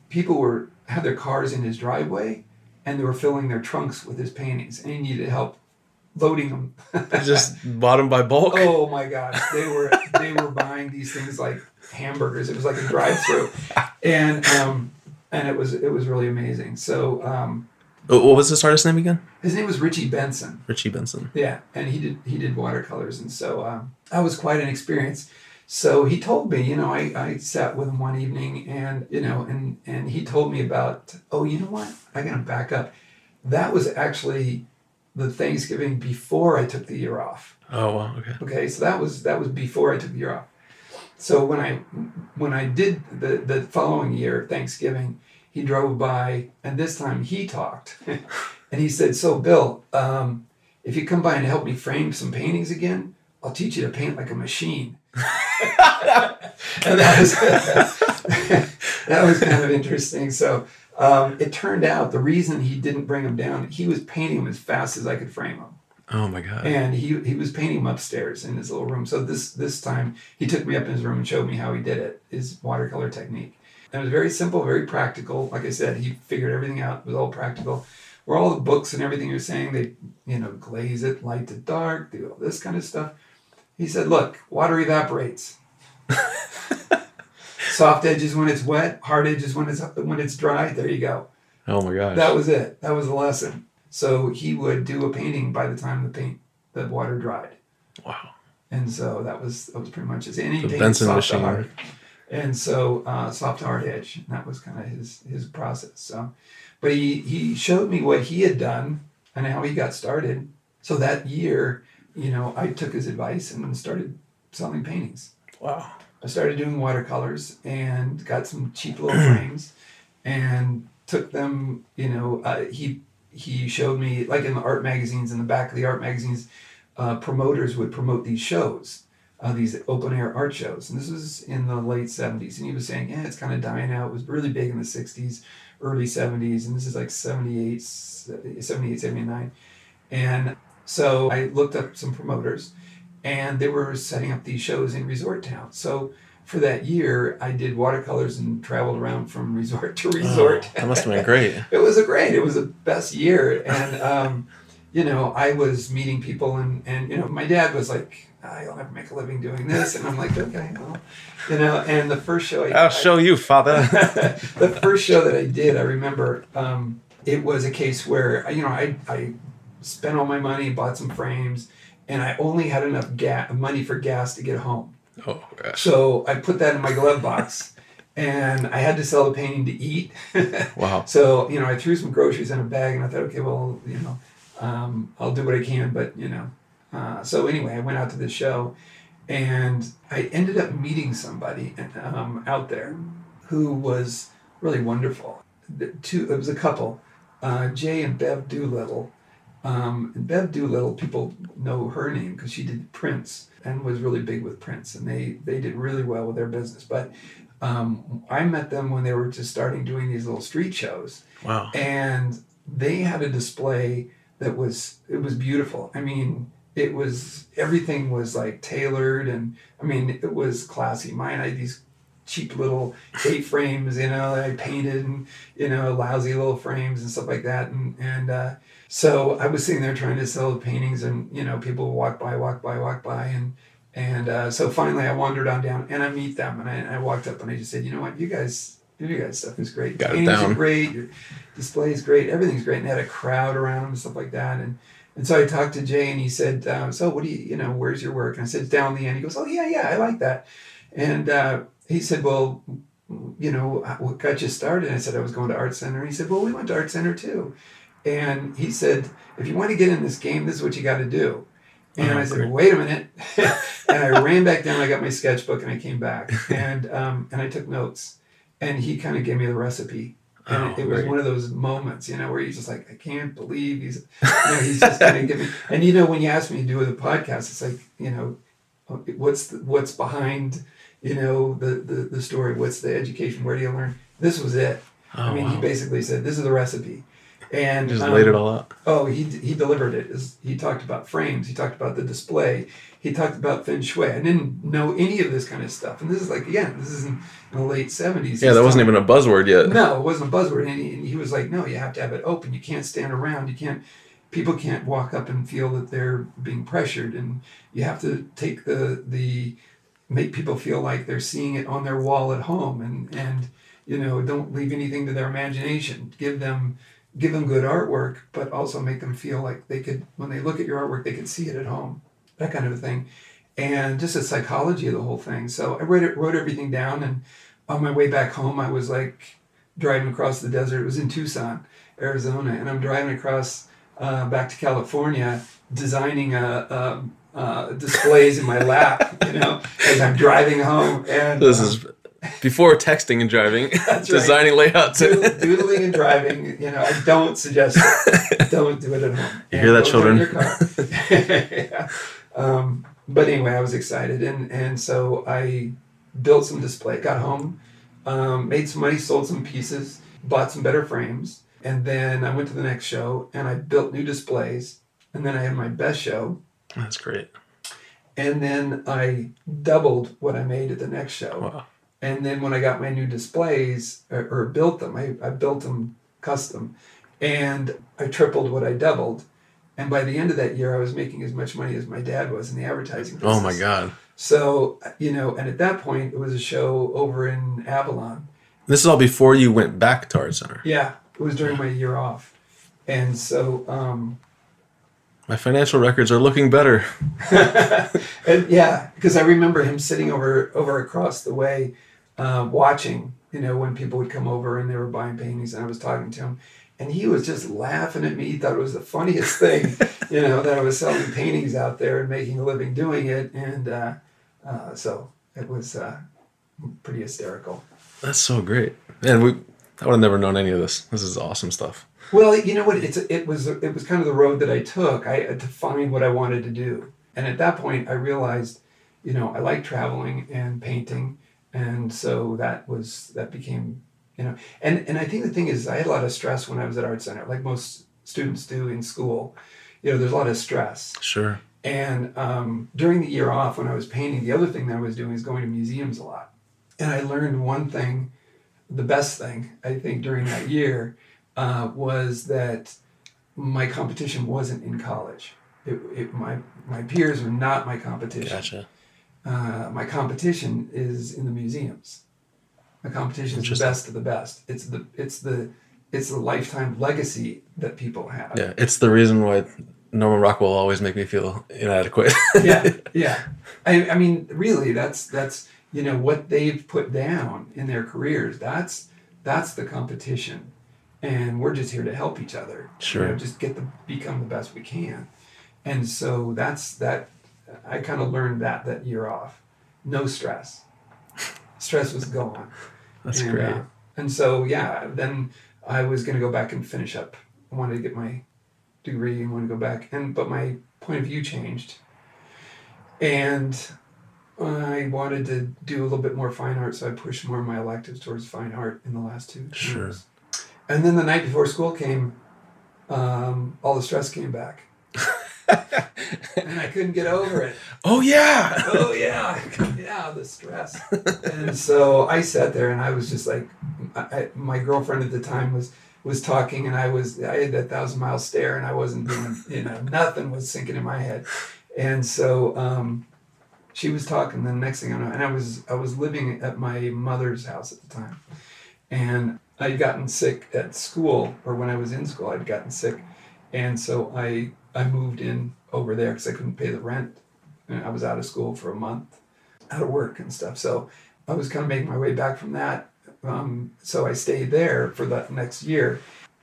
people were had their cars in his driveway and they were filling their trunks with his paintings and he needed help loading them He just (laughs) bought them by bulk. oh my gosh they were they were buying these things like hamburgers it was like a drive-through and um and it was it was really amazing so um Oh, What was this artist's name again? his name was richie benson Richie Benson. yeah, and he did he did watercolors, and so um, that was quite an experience. So he told me, you know, I, I sat with him one evening, and you know, and and he told me about, oh, you know what? I gotta back up. That was actually the Thanksgiving before I took the year off. Oh, wow. Okay. Okay, so that was that was before I took the year off. So when I when I did the the following year Thanksgiving, he drove by, and this time he talked, (laughs) and he said, "So Bill, um, if you come by and help me frame some paintings again, I'll teach you to paint like a machine." (laughs) and that was (laughs) that was kind of interesting. So um, it turned out the reason he didn't bring them down, he was painting them as fast as I could frame them Oh, my God. and he he was painting them upstairs in his little room. So this this time he took me up in his room and showed me how he did it, his watercolor technique. And it was very simple, very practical. Like I said, he figured everything out. It was all practical. Where all the books and everything you're saying, they you know glaze it light to dark, do all this kind of stuff. He said, "Look, water evaporates. (laughs) Soft edges when it's wet, hard edges when it's when it's dry. There you go." Oh, my gosh. That was it. That was the lesson. So he would do a painting by the time the paint, the water dried, wow. and so that was that was pretty much it. And he The painted Benson soft machine. hard, and so uh, soft to hard edge. And that was kind of his his process. So, but he he showed me what he had done and how he got started. So that year, you know, I took his advice and started selling paintings. Wow. I started doing watercolors and got some cheap little frames and took them, you know, uh, he he showed me like in the art magazines in the back of the art magazines uh, promoters would promote these shows uh, these open air art shows. And this was in the late 70s and he was saying yeah it's kind of dying out. It was really big in the 60s early 70s and this is like 78 78 79 and so i looked up some promoters and they were setting up these shows in resort towns so for that year i did watercolors and traveled around from (laughs) resort to resort Oh, that must have been great. (laughs) it was a great it was the best year and um, you know i was meeting people and and you know my dad was like "Ah, you'll never make a living doing this and i'm like okay well you know and the first show I, I'll show you, father. (laughs) the first show that i did i remember um, it was a case where you know i i spent all my money bought some frames and i only had enough ga- money for gas to get home oh, gosh. so i put that in my glove box and i had to sell the painting to eat (laughs) Wow. so you know, I threw some groceries in a bag, and I thought, okay, well, you know, um, I'll do what I can. But you know, uh, so anyway, I went out to the show, and I ended up meeting somebody um, out there who was really wonderful. The two, it was a couple, uh, Jay and Bev Doolittle, Um, and Bev Doolittle, people know her name because she did prints and was really big with prints, and they they did really well with their business. But um, I met them when they were just starting doing these little street shows, Wow. and they had a display that was it was beautiful. I mean, it was everything was like tailored, and I mean it was classy. Mine, I had these cheap little eight frames, you know, that I painted, and you know, lousy little frames and stuff like that, and and. Uh, so I was sitting there trying to sell the paintings, and you know, people walk by, walk by, walk by, and and uh, so finally I wandered on down, and I meet them, and I, I walked up and I just said, you know what, you guys, you guys stuff is great. Got it Paintings down. are great. Your display is great. Everything's great. And they had a crowd around them and stuff like that. And and so I talked to Jay, and he said, uh, so what do you, you know, where's your work? And I said, it's down the end. He goes, oh yeah, yeah, I like that. And uh, he said, well, you know, what got you started? And I said, I was going to Art Center. And he said, well, we went to Art Center too. And he said, if you want to get in this game, this is what you got to do. And Oh, I said, great. wait a minute. (laughs) and I ran back down. I got my sketchbook and I came back (laughs) and um, and I took notes. And he kind of gave me the recipe. And Oh, it, it was great. one of those moments, you know, where you're just like, I can't believe he's, (laughs) you know, he's just going to give me. And you know, when you ask me to do the podcast, it's like, you know, what's the, what's behind, you know, the, the the story. What's the education? Where do you learn? This was it. Oh, I mean, he basically said, "This is the recipe," and Just um, laid it all out. Oh, he he delivered it. He talked about frames. He talked about the display. He talked about feng shui. I didn't know any of this kind of stuff. And this is like again, this is in, the late seventies. Yeah, that wasn't even a buzzword yet. No, it wasn't a buzzword. And he, and he was like, no, you have to have it open. You can't stand around. You can't. People can't walk up and feel that they're being pressured, and you have to take the the make people feel like they're seeing it on their wall at home, and and you know don't leave anything to their imagination. Give them give them good artwork, but also make them feel like they could when they look at your artwork, they could see it at home. That kind of a thing, and just the psychology of the whole thing. So I wrote it, wrote everything down, and on my way back home, I was like driving across the desert. It was in Tucson, Arizona, and I'm driving across uh, back to California, designing uh, uh, uh, displays in my lap, you know, as I'm driving home. And This is before texting and driving, (laughs) right. designing layouts. doodle- (laughs) doodling and driving. You know, I don't suggest it. Don't do it at home. You hear that, Don't do it in children? (laughs) yeah. um, but anyway, I was excited, and and so I built some display. Got home, um, made some money, sold some pieces, bought some better frames, and then I went to the next show and I built new displays. And then I had my best show, That's great. and then I doubled what I made at the next show. Wow. And then when I got my new displays or, or built them, I, I built them custom and I tripled what I doubled. And by the end of that year, I was making as much money as my dad was in the advertising business. Oh my God. So, you know, and at that point, it was a show over in Avalon. This is all before you went back to Art Center. Yeah, it was during my year off. And so, um, My financial records are looking better. (laughs) and yeah, because I remember him sitting over over across the way, uh, watching. You know, when people would come over and they were buying paintings, and I was talking to him, and he was just laughing at me. He thought it was the funniest thing, (laughs) you know, that I was selling paintings out there and making a living doing it, and uh, uh, so it was uh, pretty hysterical. That's so great. Man, we I would have never known any of this. This is awesome stuff. Well, you know what? It's it was it was kind of the road that I took. I to find what I wanted to do, and at that point, I realized, you know, I like traveling and painting, and so that was that became, you know, and and I think the thing is, I had a lot of stress when I was at Art Center, like most students do in school. You know, there's a lot of stress, Sure. and um, during the year off when I was painting, the other thing that I was doing is going to museums a lot. And I learned one thing, the best thing, I think, during that year uh, was that my competition wasn't in college. It, it, my, my peers were not my competition. Gotcha. Uh, my competition is in the museums. My competition is the best of the best. It's the, it's the, it's the lifetime legacy that people have. Yeah, it's the reason why Norman Rockwell always make me feel inadequate. (laughs) yeah, yeah. I, I mean, really, that's that's you know what they've put down in their careers. That's that's the competition, and we're just here to help each other. you Sure. know, just get the become the best we can, and so that's that. I kind of learned that that year off. No stress. Stress was gone. That's and, great. uh, and so yeah, then I was going to go back and finish up. I wanted to get my degree and want to go back. And but my point of view changed, and I wanted to do a little bit more fine art, so I pushed more of my electives towards fine art in the last two Sure. years. And then the night before school came, um, all the stress came back, (laughs) and I couldn't get over it. Oh yeah. oh yeah, yeah, the stress. and so I sat there and I was just like, I, my girlfriend at the time was was talking and I was I had that thousand mile stare and I wasn't doing you know nothing was sinking in my head, and so um, she was talking. The next thing I know, and I was I was living at my mother's house at the time, and I'd gotten sick at school or when I was in school I'd gotten sick, and so I I moved in over there because I couldn't pay the rent. And I was out of school for a month, out of work and stuff. So I was kind of making my way back from that. Um, so I stayed there for that next year.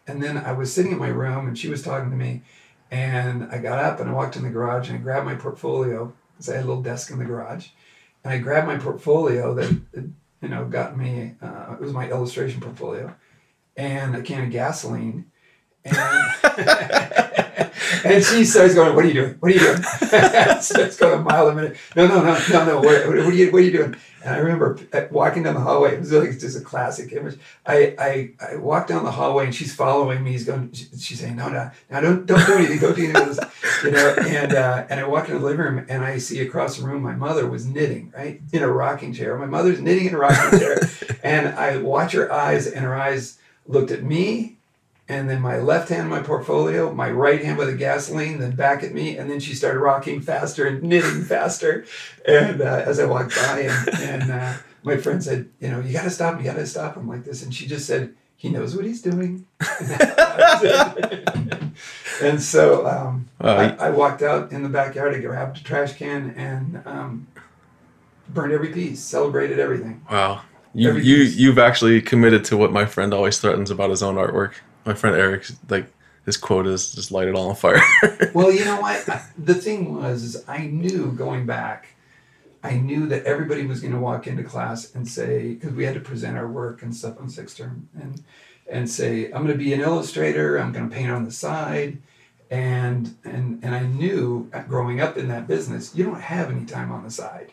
And then I was sitting in my room and she was talking to me. And I got up and I walked in the garage and I grabbed my portfolio because I had a little desk in the garage. And I grabbed my portfolio that, you know, got me, uh, it was my illustration portfolio, and a can of gasoline. And, (laughs) (laughs) and she starts going, "What are you doing? What are you doing?" (laughs) starts going a mile a minute. No, no, no, no, no. What, what, are you? What are you doing? And I remember uh, walking down the hallway. It was like just a classic image. I, I, I walked down the hallway and she's following me. He's going. she- She's saying, "No, no, now don't, don't do anything. Don't do anything." You know. And uh, and I walk into the living room and I see across the room my mother was knitting right in a rocking chair. My mother's knitting in a rocking chair, (laughs) and I watch her eyes and her eyes looked at me and then my left hand my portfolio, my right hand with the gasoline, then back at me, and then she started rocking faster and knitting (laughs) faster. And uh, as I walked by, and, and uh, my friend said, "You know, you got to stop. You got to stop him like this." And she just said, "He knows what he's doing." (laughs) and so um, Wow. I, I walked out in the backyard. I grabbed a trash can and um, burned every piece. Celebrated everything. Wow. You Every you piece. you've actually committed to what my friend always threatens about his own artwork. My friend Eric, like his quote is just light it all on fire. (laughs) well, you know what? The thing was, is I knew going back, I knew that everybody was going to walk into class and say, because we had to present our work and stuff on sixth term, and and say, I'm going to be an illustrator. I'm going to paint on the side, and and and I knew uh, growing up in that business, you don't have any time on the side,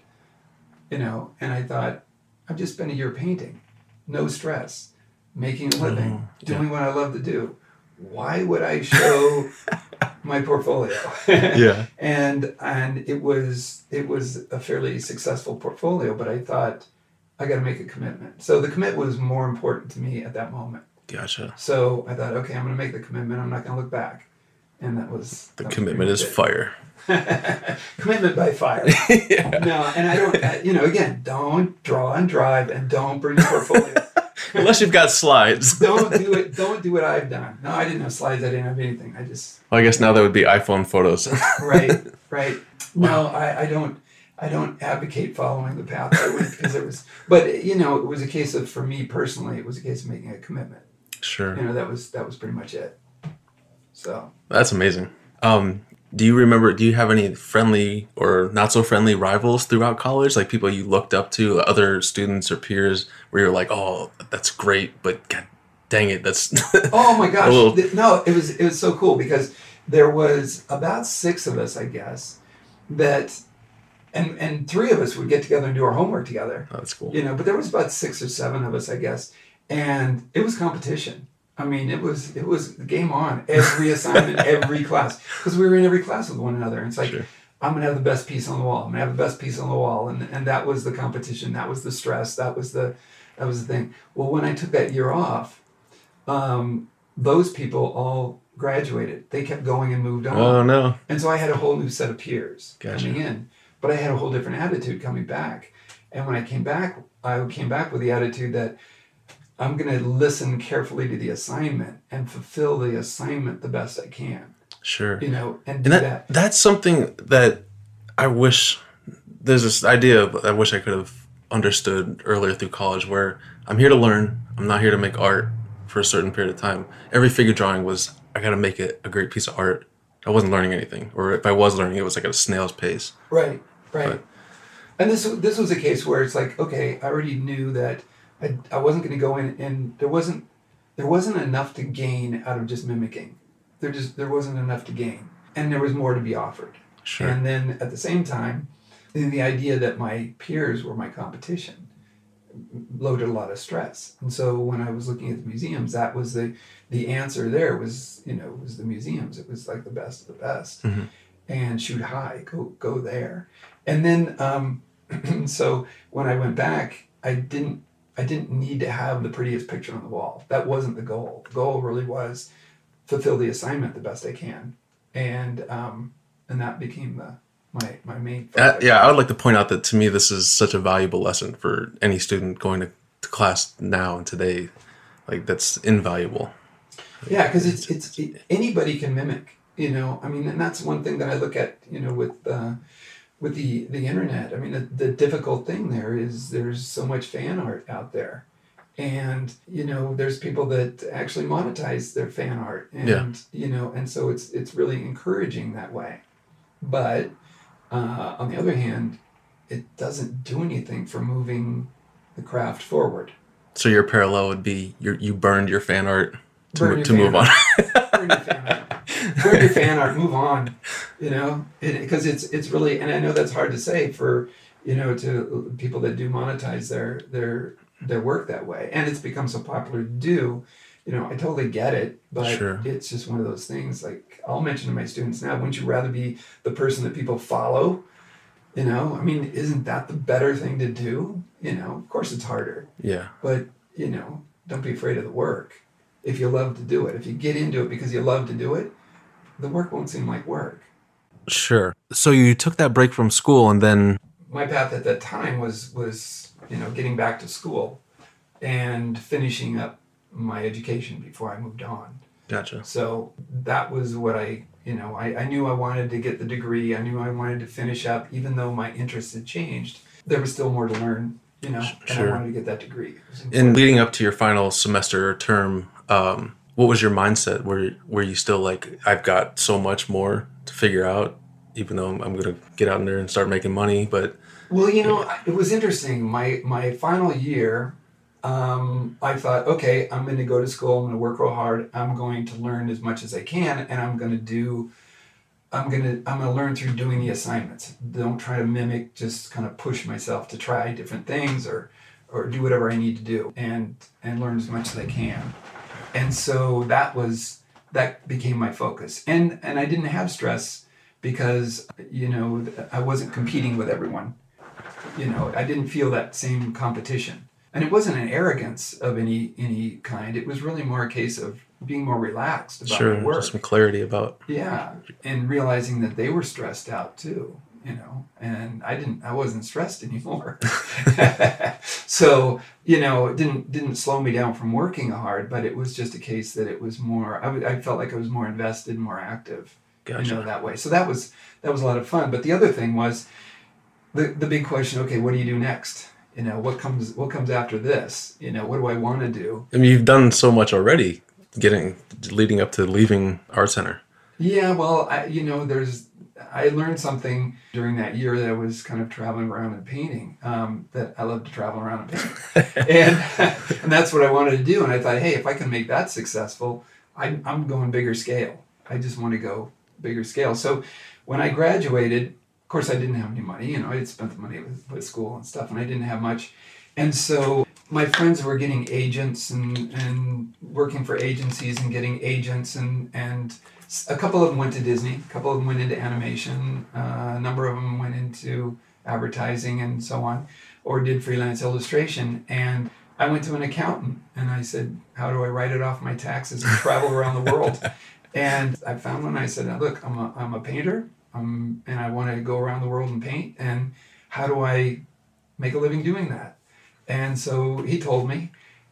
you know. And I thought, I've just spent a year painting, no stress, making a living, yeah. doing what I love to do. Why would I show (laughs) my portfolio? (laughs) yeah. and and it was it was a fairly successful portfolio but i thought i got to make a commitment so the commit was more important to me at that moment Gotcha. so i thought okay i'm going to make the commitment i'm not going to look back and that was The that was commitment is pretty fire. (laughs) commitment by fire yeah. no and i don't uh, you know again don't draw and drive and don't bring your portfolio (laughs) Unless you've got slides. (laughs) don't do it don't do what i've done no i didn't have slides i didn't have anything i just Well, I guess now that would be iPhone photos. (laughs) right, right. No, I, I don't. I don't advocate following the path I went because it was. But you know, it was a case of for me personally, it was a case of making a commitment. sure. You know, that was that was pretty much it. So That's amazing. Um, do you remember? Do you have any friendly or not so friendly rivals throughout college? Like people you looked up to, other students or peers, where you're like, "Oh, that's great," but God dang it, that's (laughs) Oh my gosh! Little- No, it was it was so cool because there was about six of us, I guess, that, and and three of us would get together and do our homework together. Oh, that's cool. you know but there was about six or seven of us i guess and it was competition i mean it was it was game on every assignment (laughs) every class because we were in every class with one another and it's like Sure. i'm gonna have the best piece on the wall i'm gonna have the best piece on the wall and and that was the competition that was the stress that was the that was the thing well when i took that year off um, those people all graduated they kept going and moved on Oh no. and so I had a whole new set of peers Gotcha. coming in, but I had a whole different attitude coming back. And when I came back, I came back with the attitude that I'm going to listen carefully to the assignment and fulfill the assignment the best I can, Sure. you know, and do And that, that. that's something that I wish there's this idea of- I wish I could have understood earlier through college where I'm here to learn. I'm not here to make art for a certain period of time. Every figure drawing was I got to make it a great piece of art. I wasn't learning anything, or if I was learning, it was like at a snail's pace. Right, right. But- and this this was a case where it's like, okay, I already knew that I, I wasn't going to go in, and there wasn't there wasn't enough to gain out of just mimicking. there just there wasn't enough to gain, and there was more to be offered. Sure. And then at the same time, the idea that my peers were my competition loaded a lot of stress. And so when I was looking at the museums, that was the the answer there was, you know, was the museums. It was like the best of the best. Mhm. And shoot high, go go there. And then um (clears throat) so when I went back, I didn't I didn't need to have the prettiest picture on the wall. That wasn't the goal. The goal really was fulfill the assignment the best I can. And um and that became the my my main Uh, yeah, I would like to point out that to me, this is such a valuable lesson for any student going to, to class now and today. Like, that's invaluable. Yeah, because it's it's it, anybody can mimic. You know, I mean, and that's one thing that I look at. You know, with uh, with the the internet. I mean, the, the difficult thing there is there's so much fan art out there, and you know, there's people that actually monetize their fan art, and Yeah. you know, and so it's it's really encouraging that way. But uh, on the other hand, it doesn't do anything for moving the craft forward. So your parallel would be you you burned your fan art to, Burn to move on. art. Burn your fan (laughs) art. Burn your (laughs) fan art. Move on. You know, because it's it's really, and I know that's hard to say for you know to people that do monetize their their their work that way, and it's become so popular to do. You know, I totally get it, but Sure. it's just one of those things. Like I'll mention to my students now, wouldn't you rather be the person that people follow? You know, I mean, isn't that the better thing to do? You know, of course it's harder yeah. but you know don't be afraid of the work if you love to do it if you get into it because you love to do it the work won't seem like work Sure. So you took that break from school and then my path at that time was was you know getting back to school and finishing up my education before i moved on gotcha. so that was what i you know I, I knew i wanted to get the degree i knew i wanted to finish up even though my interests had changed there was still more to learn you know and Sure. i wanted to get that degree In leading up to your final semester or term, um, what was your mindset? Were were you still like, I've got so much more to figure out, even though I'm, I'm gonna get out in there and start making money? But Well, you know, it was interesting. My my final year, um, I thought, okay, I'm going to go to school. I'm going to work real hard. I'm going to learn as much as I can, and I'm going to do. I'm gonna I'm gonna learn through doing the assignments. Don't try to mimic. Just kind of push myself to try different things or or do whatever I need to do and and learn as much as I can. And so that was that became my focus. And and I didn't have stress because you know I wasn't competing with everyone you know i didn't feel that same competition and it wasn't an arrogance of any any kind it was really more a case of being more relaxed about sure, work just some clarity about. yeah and realizing that they were stressed out too you know and i didn't i wasn't stressed (laughs) anymore. (laughs) So you know it didn't didn't slow me down from working hard but it was just a case that it was more i, w- I felt like i was more invested more active Gotcha. you know that way. So that was that was a lot of fun. But the other thing was the the big question okay what do you do next? You know what comes what comes after this? You know what do i want to do? I mean, you've done so much already, getting leading up to leaving art center. yeah well I, you know there's i learned something during that year that i was kind of traveling around and painting um, that i love to travel around and paint. (laughs) And and that's what i wanted to do and i thought hey if i can make that successful I, i'm going bigger scale. I just want to go bigger scale. So when i graduated of course i didn't have any money you know i had spent the money with, with school and stuff and i didn't have much. And so my friends were getting agents and, and working for agencies and getting agents and, and a couple of them went to Disney, a couple of them went into animation, uh, a number of them went into advertising and so on, or did freelance illustration. And I went to an accountant and I said, How do I write it off my taxes and travel around the world? (laughs) And I found one. I said, Look, I'm a, I'm a painter um, and I want to go around the world and paint. And how do I make a living doing that? And so he told me.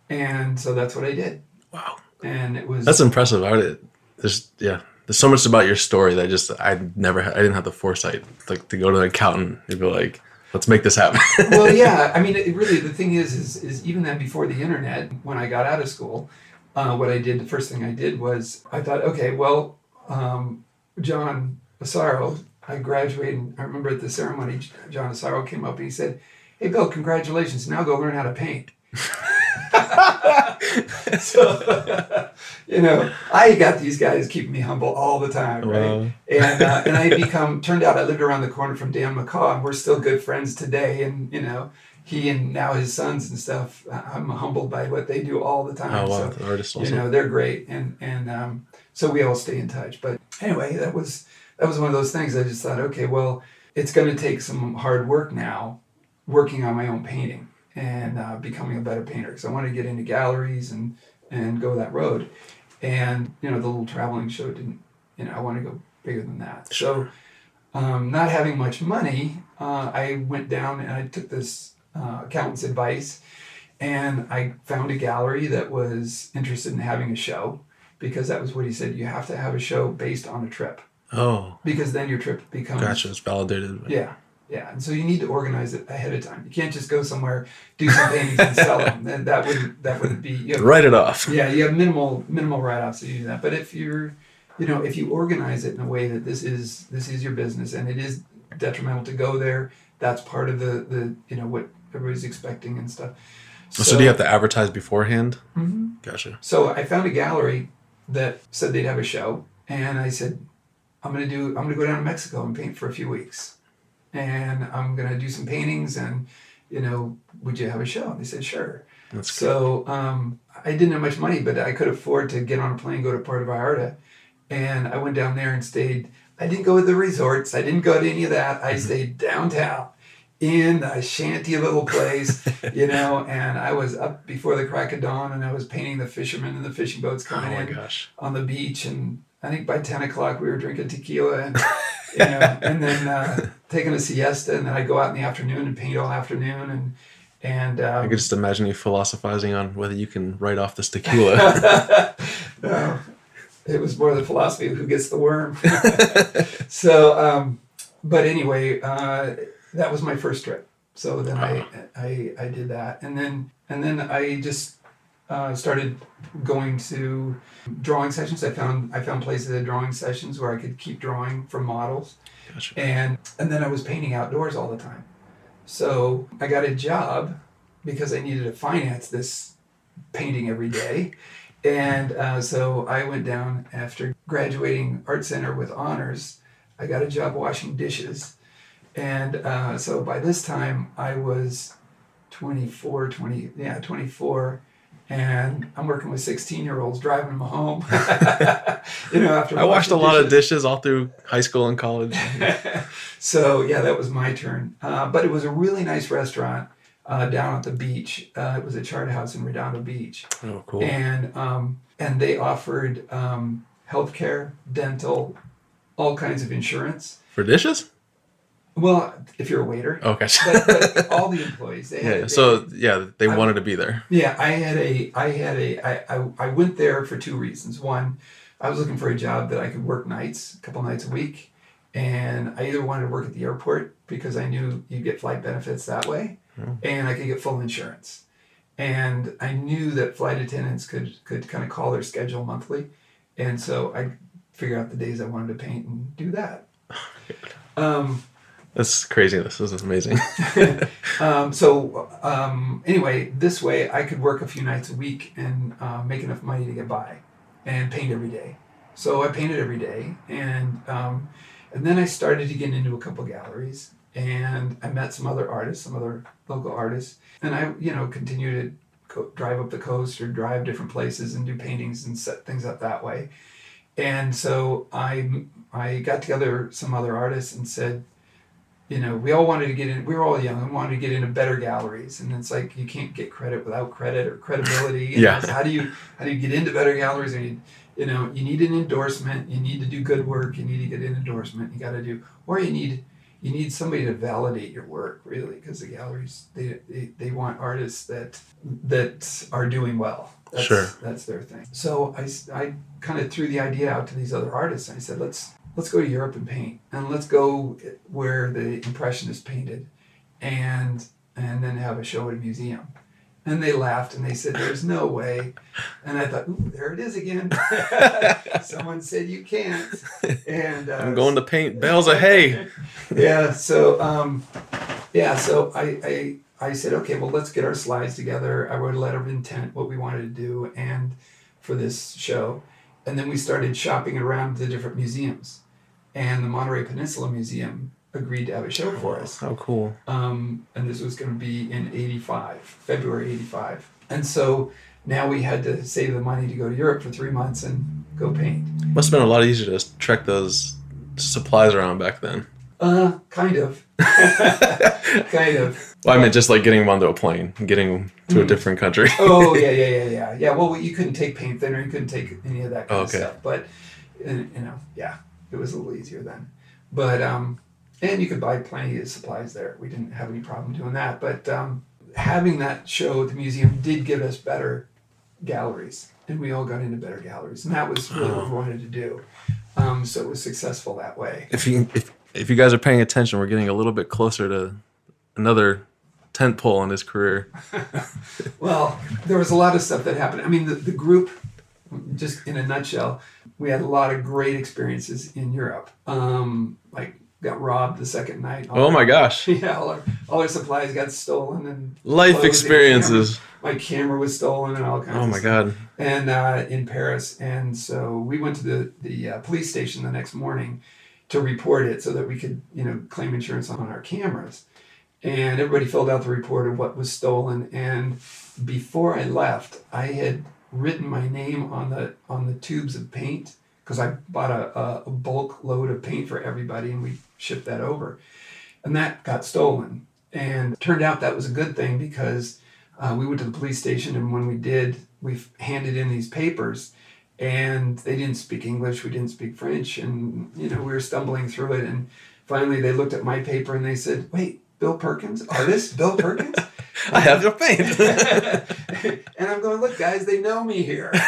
And so that's what I did. Wow, And it was that's impressive. I would, there's yeah, there's so much about your story that I just I never I didn't have the foresight like to go to an accountant and be like, let's make this happen. (laughs) well, yeah. I mean, it really, the thing is, is, is even then before the internet, when I got out of school, uh, what I did, the first thing I did was I thought, okay, well, um, John Asaro, I graduated. I remember at the ceremony, John Asaro came up and he said, "Hey, Bill, congratulations! Now go learn how to paint." (laughs) (laughs) so, you know, I got these guys keeping me humble all the time, right? Wow. And uh, and I (laughs) become turned out I lived around the corner from Dan McCaw, and we're still good friends today. And you know, he and now his sons and stuff. uh, I'm humbled by what they do all the time. Oh wow, So, the artist you know, they're great, and and um, so we all stay in touch. But anyway, that was that was one of those things. I just thought, okay, well, it's going to take some hard work now, working on my own painting and uh, becoming a better painter because I wanted to get into galleries and and go that road. And you know, the little traveling show didn't. You know, I want to go bigger than that. So, um, not having much money, uh, I went down and I took this uh, accountant's advice, and I found a gallery that was interested in having a show because that was what he said. You have to have a show based on a trip Oh, because then your trip becomes gotcha. It's validated. yeah, yeah. And so you need to organize it ahead of time. You can't just go somewhere, do some paintings, and sell them. Then (laughs) that wouldn't that wouldn't be you have, Write it off. yeah. You have minimal minimal write offs if you do that. But if you're you know if you organize it in a way that this is this is your business and it is detrimental to go there, that's part of the the you know what everybody's expecting and stuff. So, do you have to advertise beforehand? Mhm. Gotcha. So I found a gallery that said they'd have a show, and I said, "I'm gonna do. I'm gonna go down to Mexico and paint for a few weeks, and I'm gonna do some paintings. And you know, would you have a show?" And they said, "Sure." That's. So um, I didn't have much money, but I could afford to get on a plane, go to Puerto Vallarta, and I went down there and stayed. I didn't go to the resorts. I didn't go to any of that. I stayed downtown in a shanty little place, (laughs) you know, and I was up before the crack of dawn and I was painting the fishermen and the fishing boats Oh coming my in gosh. on the beach. And I think by 10 o'clock we were drinking tequila and, (laughs) you know, and then uh, taking a siesta. And then I'd go out in the afternoon and paint all afternoon. And, and, I um, could just imagine you philosophizing on whether you can write off this tequila. (laughs) no, it was more the philosophy of who gets the worm. (laughs) so, um, but anyway, uh, that was my first trip. So then I, I, I did that, and then and then I just uh, started going to drawing sessions. I found I found places at drawing sessions where I could keep drawing from models, gotcha. and and then I was painting outdoors all the time. So I got a job because I needed to finance this painting every day. And uh, so I went down after graduating art center with honors. I got a job washing dishes. And uh, so by this time I was 24, 20, yeah, 24. And I'm working with 16 year olds driving them home. (laughs) (laughs) you know, after I washed a lot of dishes. dishes all through high school and college. (laughs) so yeah, that was my turn. Uh, but it was a really nice restaurant uh, down at the beach. Uh, it was a charter house in Redondo Beach, Oh, cool. and um, and they offered um, healthcare, dental, all kinds of insurance. For dishes? Well, if you're a waiter, Okay. but, but all the employees. They yeah. (laughs) had, yeah. they So yeah, they I- wanted to be there. Yeah, I had a, I had a, I, I, I went there for two reasons. One, I was looking for a job that I could work nights, a couple nights a week, and I either wanted to work at the airport because I knew you'd get flight benefits that way, Oh. and I could get full insurance, and I knew that flight attendants could could kind of call their schedule monthly, and so I figured out the days I wanted to paint and do that. (laughs) Um, That's crazy. This is amazing. (laughs) um, so um, anyway, this way I could work a few nights a week and uh, make enough money to get by, and paint every day. So I painted every day, and um, and then I started to get into a couple galleries, and I met some other artists, some other local artists, and I you know continued to go, drive up the coast or drive different places and do paintings and set things up that way. And so I I got together some other artists and said, you know, we all wanted to get in. We were all young and wanted to get into better galleries, and it's like you can't get credit without credit or credibility. (laughs) Yeah. know, so how do you how do you get into better galleries? And you, you know, you need an endorsement. You need to do good work. You need to get an endorsement. You got to do, or you need you need somebody to validate your work really, because the galleries they, they they want artists that that are doing well. That's, Sure. that's their thing. So I, I kind of threw the idea out to these other artists. And I said, let's let's go to Europe and paint, and let's go where the impressionist painted, and and then have a show at a museum. And they laughed and they said, "There's no way." And I thought, "Ooh, there it is again." (laughs) Someone said you can't. And uh, I'm going to paint bales of hay. (laughs) yeah. So um, yeah. So I, I I said, okay, well, let's get our slides together. I wrote a letter of intent, what we wanted to do, and for this show. And then we started shopping around the different museums. And the Monterey Peninsula Museum agreed to have a show for us. How cool. Um, and this was going to be in 85, February 85. And so now we had to save the money to go to Europe for three months and go paint. Must have been a lot easier to trek those supplies around back then. Uh, kind of. (laughs) kind of. Well, I meant just like getting them onto a plane, and getting them to a Mhm. different country. Oh, yeah, (laughs) yeah, yeah, yeah. Yeah, well, you couldn't take paint thinner, you couldn't take any of that kind Okay. of stuff. But, uh, you know, yeah, it was a little easier then. But, um, and you could buy plenty of supplies there. We didn't have any problem doing that. But um, having that show at the museum did give us better galleries. And we all got into better galleries. And that was really what we wanted to do. Um, so it was successful that way. if you if if you guys are paying attention, we're getting a little bit closer to another tent pole in his career. (laughs) Well, there was a lot of stuff that happened. I mean, the, the group, just in a nutshell, we had a lot of great experiences in Europe. Um, like, got robbed the second night. Oh my gosh. (laughs) Yeah, all our, all our supplies got stolen and Life experiences. camera- My camera was stolen and all kinds Oh my god. and uh, in Paris. And so we went to the the uh, police station the next morning to report it so that we could you know claim insurance on our cameras. And everybody filled out the report of what was stolen. And before I left, I had written my name on the on the tubes of paint because I bought a, a, bulk load of paint for everybody and we shipped that over. And that got stolen. And turned out that was a good thing because uh, we went to the police station and when we did, we handed in these papers and they didn't speak English, we didn't speak French, and you know, we were stumbling through it. And finally they looked at my paper and they said, Wait, Bill Perkins? Artist? Bill Perkins? (laughs) I have your paint. (laughs) and I'm going, look, guys, they know me here. (laughs)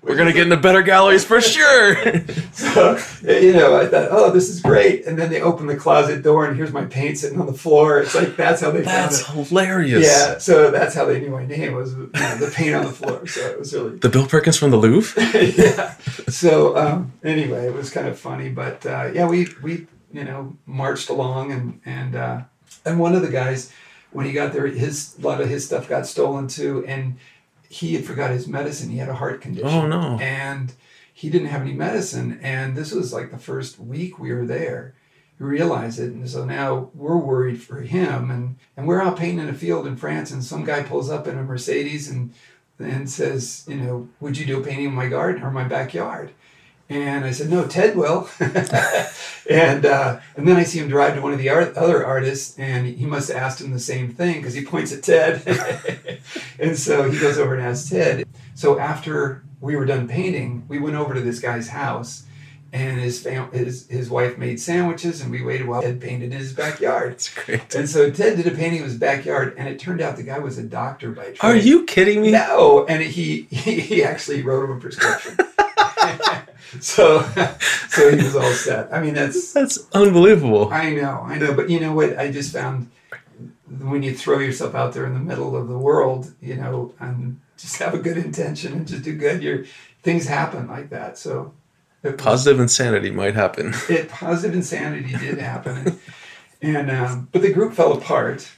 We're gonna get into better galleries for sure. So, you know, I thought, oh, this is great. And then they open the closet door, and here's my paint sitting on the floor. It's like that's how they That's found hilarious. Yeah, so that's how they knew my name was you know, the paint on the floor. So it was really, The Bill Perkins from the Louvre? yeah. So um, anyway, it was kind of funny, but uh, yeah, we we you know marched along, and and uh, and one of the guys, when he got there, his a lot of his stuff got stolen too, and he had forgot his medicine. He had a heart condition. Oh no. and he didn't have any medicine and this was like the first week we were there we realized it and so now we're worried for him and and we're out painting a field in france and some guy pulls up in a mercedes and and says you know would you do a painting in my garden or my backyard and I said, no, Ted will. (laughs) and uh, and then I see him drive to one of the art- other artists, and he must have asked him the same thing because he points at Ted. (laughs) and so he goes over and asks Ted. So after we were done painting, we went over to this guy's house, and his fam- his his wife made sandwiches, and we waited while Ted painted in his backyard. That's great. And so Ted did a painting of his backyard, and it turned out the guy was a doctor by trade. Are you kidding me? No, and he he, he actually wrote him a prescription. (laughs) (laughs) so (laughs) so he was all set. I mean that's That's unbelievable. I know, I know, but you know what? I just found when you throw yourself out there in the middle of the world, you know, and just have a good intention and just do good, your things happen like that. So it Positive insanity might happen. (laughs) it positive insanity did happen and, and um, but the group fell apart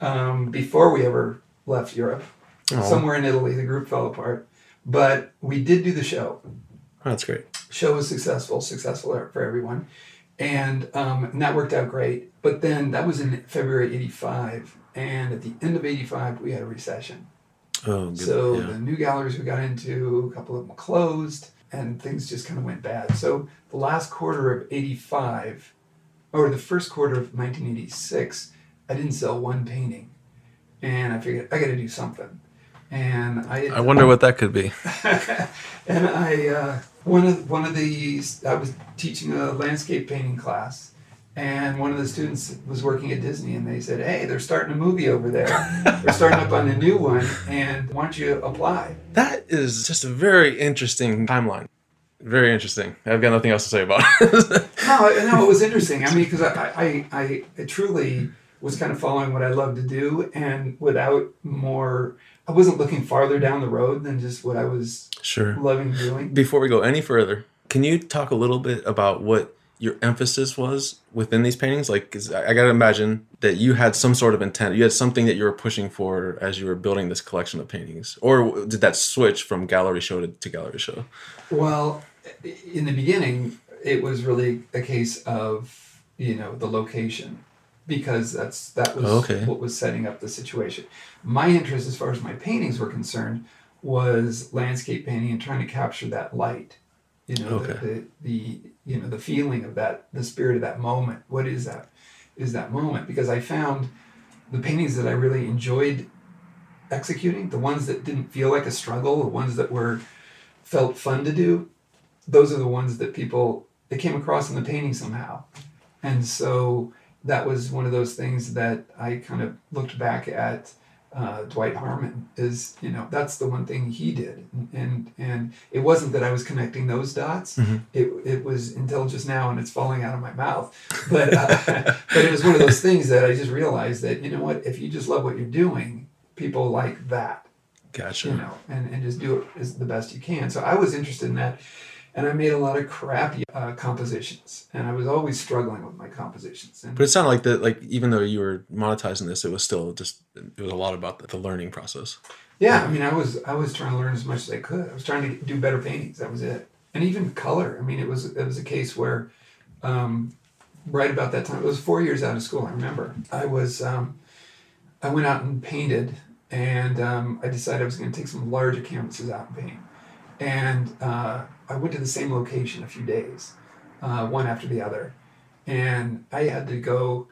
um, before we ever left europe Oh, somewhere in italy the group fell apart but we did do the show that's great. show was successful successful for everyone and, um, and that worked out great but then that was in february 85 and at the end of 85 we had a recession Oh, good. so yeah. the new galleries we got into, a couple of them closed, and things just kind of went bad. So the last quarter of '85, or the first quarter of 1986, I didn't sell one painting, and I figured I got to do something. And I, I wonder what that could be. (laughs) and I uh, one of one of the I was teaching a landscape painting class, and one of the students was working at Disney, and they said, "Hey, they're starting a movie over there. they're starting up on a new one, and why don't you apply?" That is just a very interesting timeline. Very interesting. I've got nothing else to say about it. (laughs) No, no, it was interesting. I mean, because I, I, I, I truly was kind of following what I love to do, and without more, I wasn't looking farther down the road than just what I was sure. loving doing. Before we go any further, can you talk a little bit about what your emphasis was within these paintings? Like, 'cause I, I gotta imagine that you had some sort of intent. You had something that you were pushing for as you were building this collection of paintings, or did that switch from gallery show to, to gallery show? Well, in the beginning, it was really a case of you know the location because that's that was Okay. what was setting up the situation. My interest, as far as my paintings were concerned, was landscape painting and trying to capture that light. You know, the, the, the you know the feeling of that, the spirit of that moment. What is that? Is that moment? Because I found the paintings that I really enjoyed executing, the ones that didn't feel like a struggle, the ones that were felt fun to do, those are the ones that people they came across in the painting somehow. And so that was one of those things that I kind of looked back at uh, Dwight Harmon is you know that's the one thing he did. And and it wasn't that I was connecting those dots. It, it was until just now and it's falling out of my mouth. But uh, (laughs) but it was one of those things that I just realized that you know what if you just love what you're doing people like that. Gotcha. you know, and, and just do it as the best you can. So I was interested in that, and I made a lot of crappy uh, compositions, and I was always struggling with my compositions. And But it sounded like that, like even though you were monetizing this, it was still just it was a lot about the, the learning process. yeah, I mean, I was I was trying to learn as much as I could. I was trying to do better paintings. That was it, and even color. I mean, it was it was a case where, um, right about that time, it was four years out of school. I remember I was um, I went out and painted, and um, I decided I was going to take some larger canvases out and paint. And uh, I went to the same location a few days, uh, one after the other. And I had to go,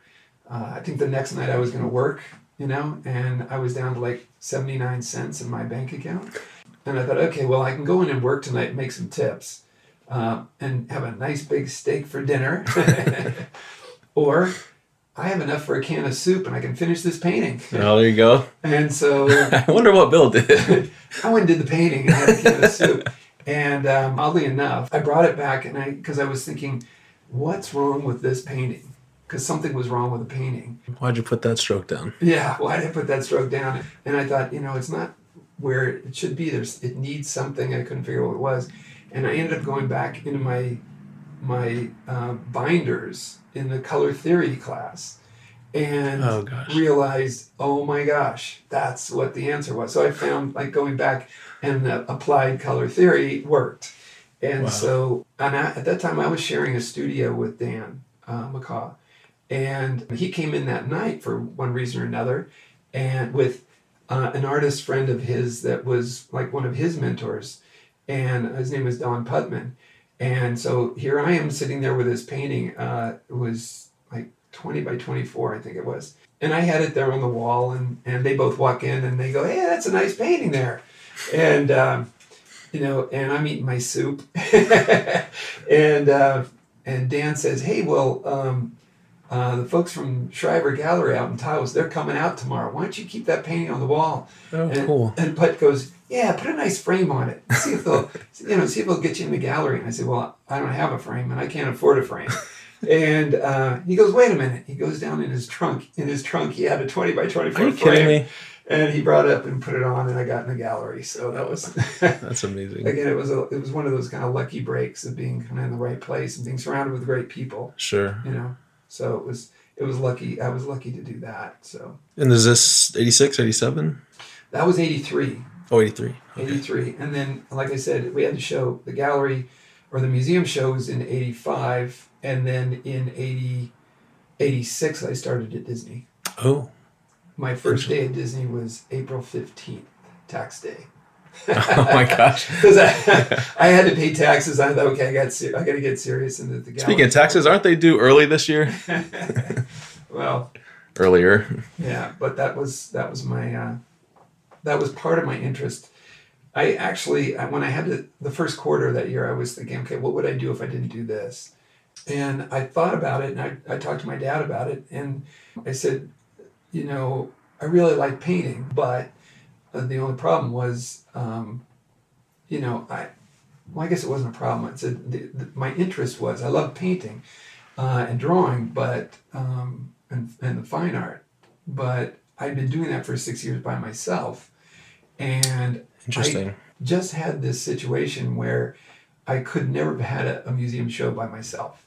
uh, I think the next night I was going to work, you know, and I was down to like 79 cents in my bank account. And I thought, okay, well, I can go in and work tonight and make some tips uh, and have a nice big steak for dinner. (laughs) or I have enough for a can of soup and I can finish this painting. Oh, there you go. And so (laughs) I wonder what Bill did. (laughs) I went and did the painting and had a can of soup. And um, oddly enough, I brought it back and I because I was thinking, what's wrong with this painting? Because something was wrong with the painting. Why'd you put that stroke down? Yeah, why did I put that stroke down? And I thought, you know, it's not where it should be. There's it needs something. I couldn't figure out what it was, and I ended up going back into my my uh, binders in the color theory class, and Oh, realized, oh my gosh, that's what the answer was. So I found like going back and the applied color theory worked, and Wow. so and I, at that time I was sharing a studio with Dan uh, McCaw, and he came in that night for one reason or another, and with uh, an artist friend of his that was like one of his mentors, and his name was Don Putman. And so here I am sitting there with this painting. Uh, it was like 20 by 24, I think it was. And I had it there on the wall, and, and they both walk in and they go, Hey, that's a nice painting there. And, um, you know, and I'm eating my soup. (laughs) and, uh, and Dan says, Hey, well, um, uh, the folks from Shriver Gallery out in Taos, they're coming out tomorrow. Why don't you keep that painting on the wall? Oh, and, cool. And Putt goes, yeah, put a nice frame on it. See if they'll, (laughs) you know, see if they'll get you in the gallery. And I said, well, I don't have a frame, and I can't afford a frame. (laughs) and uh, he goes, wait a minute. He goes down in his trunk. In his trunk, he had a twenty by twenty Are you frame, kidding me? and he brought it up and put it on, and I got in the gallery. So that was. (laughs) That's amazing. Again, it was a, it was one of those kind of lucky breaks of being kind of in the right place and being surrounded with great people, Sure. you know. So it was it was lucky. I was lucky to do that. So And is this 86, 87? that was eighty three. Oh, 83. Okay. 83 and then like i said we had the show the gallery or the museum shows in 85 and then in 80 86 i started at disney Oh. my first day at disney was april 15th tax day (laughs) oh my gosh. (laughs) because I, (laughs) I had to pay taxes i thought okay i got ser- i got to get serious into the gallery Speaking of taxes, aren't they due early this year? well Earlier. yeah but that was that was my uh, that was part of my interest. I actually when i had the, the first quarter that year i was thinking okay what would i do if i didn't do this? And i thought about it and i, I talked to my dad about it and i said you know i really like painting but uh, the only problem was um, you know i well i guess it wasn't a problem. I said the, the, my interest was i love painting uh, and drawing but um, and, and the fine art but I'd been doing that for six years by myself. And Interesting. just had this situation where I could never have had a, a museum show by myself.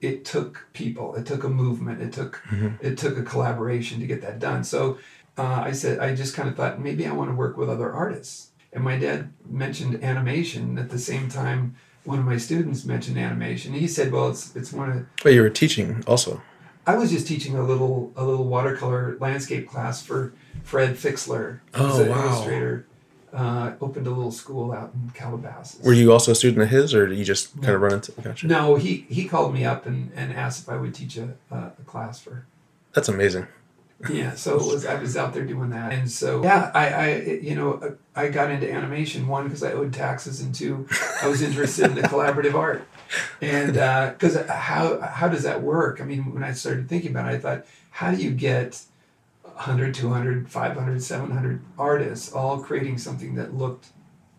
it took people, it took a movement, it took it took a collaboration to get that done. So uh, I said I just kind of thought maybe I want to work with other artists. And my dad mentioned animation at the same time. One of my students mentioned animation. He said, "Well, it's it's one of But you were teaching also. I was just teaching a little a little watercolor landscape class for Fred Fixler, Oh, who's an wow. illustrator. Uh, opened a little school out in Calabasas. Were you also a student of his, or did you just kind of run into? Gotcha. No, he he called me up and, and asked if I would teach a, a, a class for. That's amazing. Yeah, so it was I was out there doing that, and so yeah, I I you know I got into animation one because I owed taxes, and two I was interested in the collaborative art, and uh, because uh, how how does that work? I mean, when I started thinking about it, I thought, how do you get 100, 200, 500, 700 artists all creating something that looked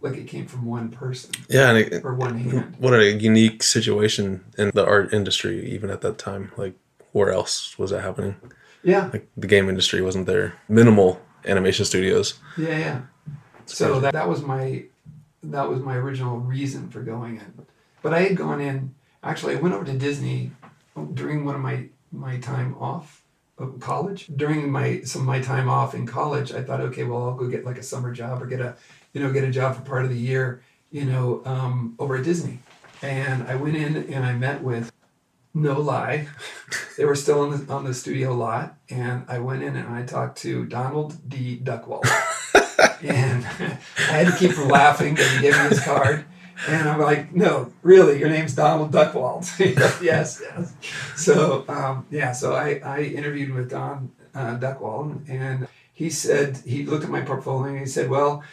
like it came from one person Yeah, and it, or one hand? what a unique situation in the art industry, even at that time. Like, where else was that happening? Yeah, Like, the game industry wasn't there. Minimal animation studios. Yeah, yeah. So that, that was my that was my original reason for going in. But I had gone in actually I went over to Disney during one of my my time off of college. During my some of my time off in college, I thought, okay, well I'll go get like a summer job or get a you know, get a job for part of the year, you know, um, over at Disney. And I went in and I met with no lie. (laughs) They were still on the on the studio lot, and I went in and I talked to Donald D. Duckwall, (laughs) and (laughs) I had to keep from laughing because he gave me his card. And I'm like, no, really, your name's Donald Duckwall. (laughs) Yes, (laughs) yes. So um, yeah, so I, I interviewed with Don uh, Duckwall, and he said he looked at my portfolio and he said, well,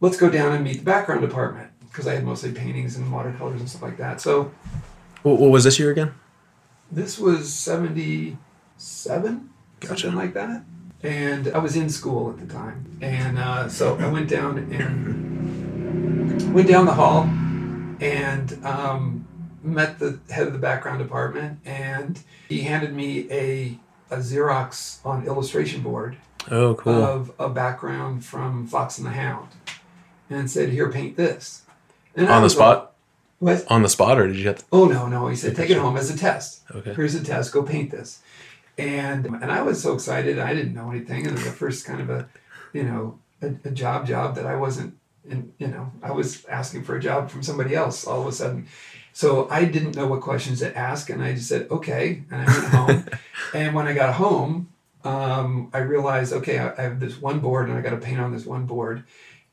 let's go down and meet the background department because I had mostly paintings and watercolors and stuff like that. So What, what was this year again? this was 77 Gotcha. something like that and i was in school at the time and uh, so i went down and went down the hall and um, met the head of the background department and he handed me a, a xerox on illustration board Oh, cool. of a background from fox and the hound and said here paint this and On the was like, spot? what On the spot, or did you have to? Oh no, no. He said, take it home as a test. Okay. Here's a test. Go paint this. And and I was so excited. I didn't know anything. And it was the first kind of a, you know, a, a job job that I wasn't. In, you know, I was asking for a job from somebody else all of a sudden. So I didn't know what questions to ask, and I just said okay, and I went (laughs) home. and when I got home, um, I realized okay, I, I have this one board, and I got to paint on this one board,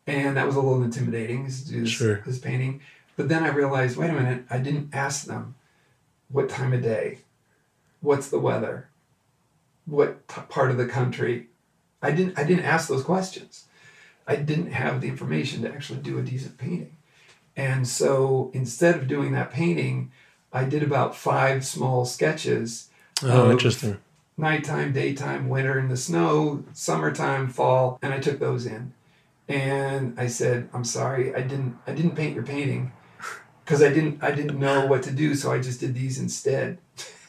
and that was a little intimidating to do this, Sure. this painting. But then I realized, wait a minute, I didn't ask them what time of day, what's the weather, what t- part of the country. I didn't. I didn't ask those questions. I didn't have the information to actually do a decent painting, and so instead of doing that painting, I did about five small sketches. Oh, interesting. Nighttime, daytime, winter in the snow, summertime, fall, and I took those in. And I said, "I'm sorry, I didn't. I didn't paint your painting." (laughs) because I didn't I didn't know what to do, so I just did these instead.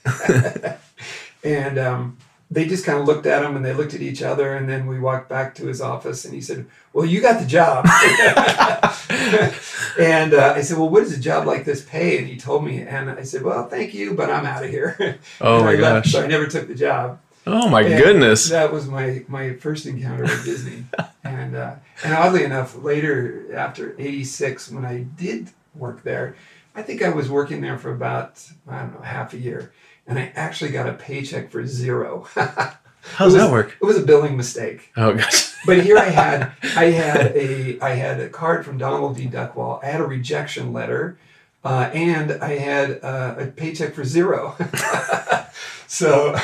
(laughs) (laughs) and um, they just kind of looked at him, and they looked at each other, and then we walked back to his office, and he said, "Well, you got the job." (laughs) (laughs) and uh, I said, "Well, what does a job like this pay?" And he told me, and I said, "Well, thank you, but I'm out of here." (laughs) Oh my I left, gosh. So I never took the job. Oh my And goodness. That was my my first encounter with Disney, and uh, and oddly enough, later after '86, when I did work there, I think I was working there for about I don't know half a year, and I actually got a paycheck for zero. (laughs) How does that work? It was a billing mistake. Oh gosh. (laughs) But here I had I had a I had a card from Donald D. Duckwall. I had a rejection letter, uh, and I had uh, a paycheck for zero. (laughs) so,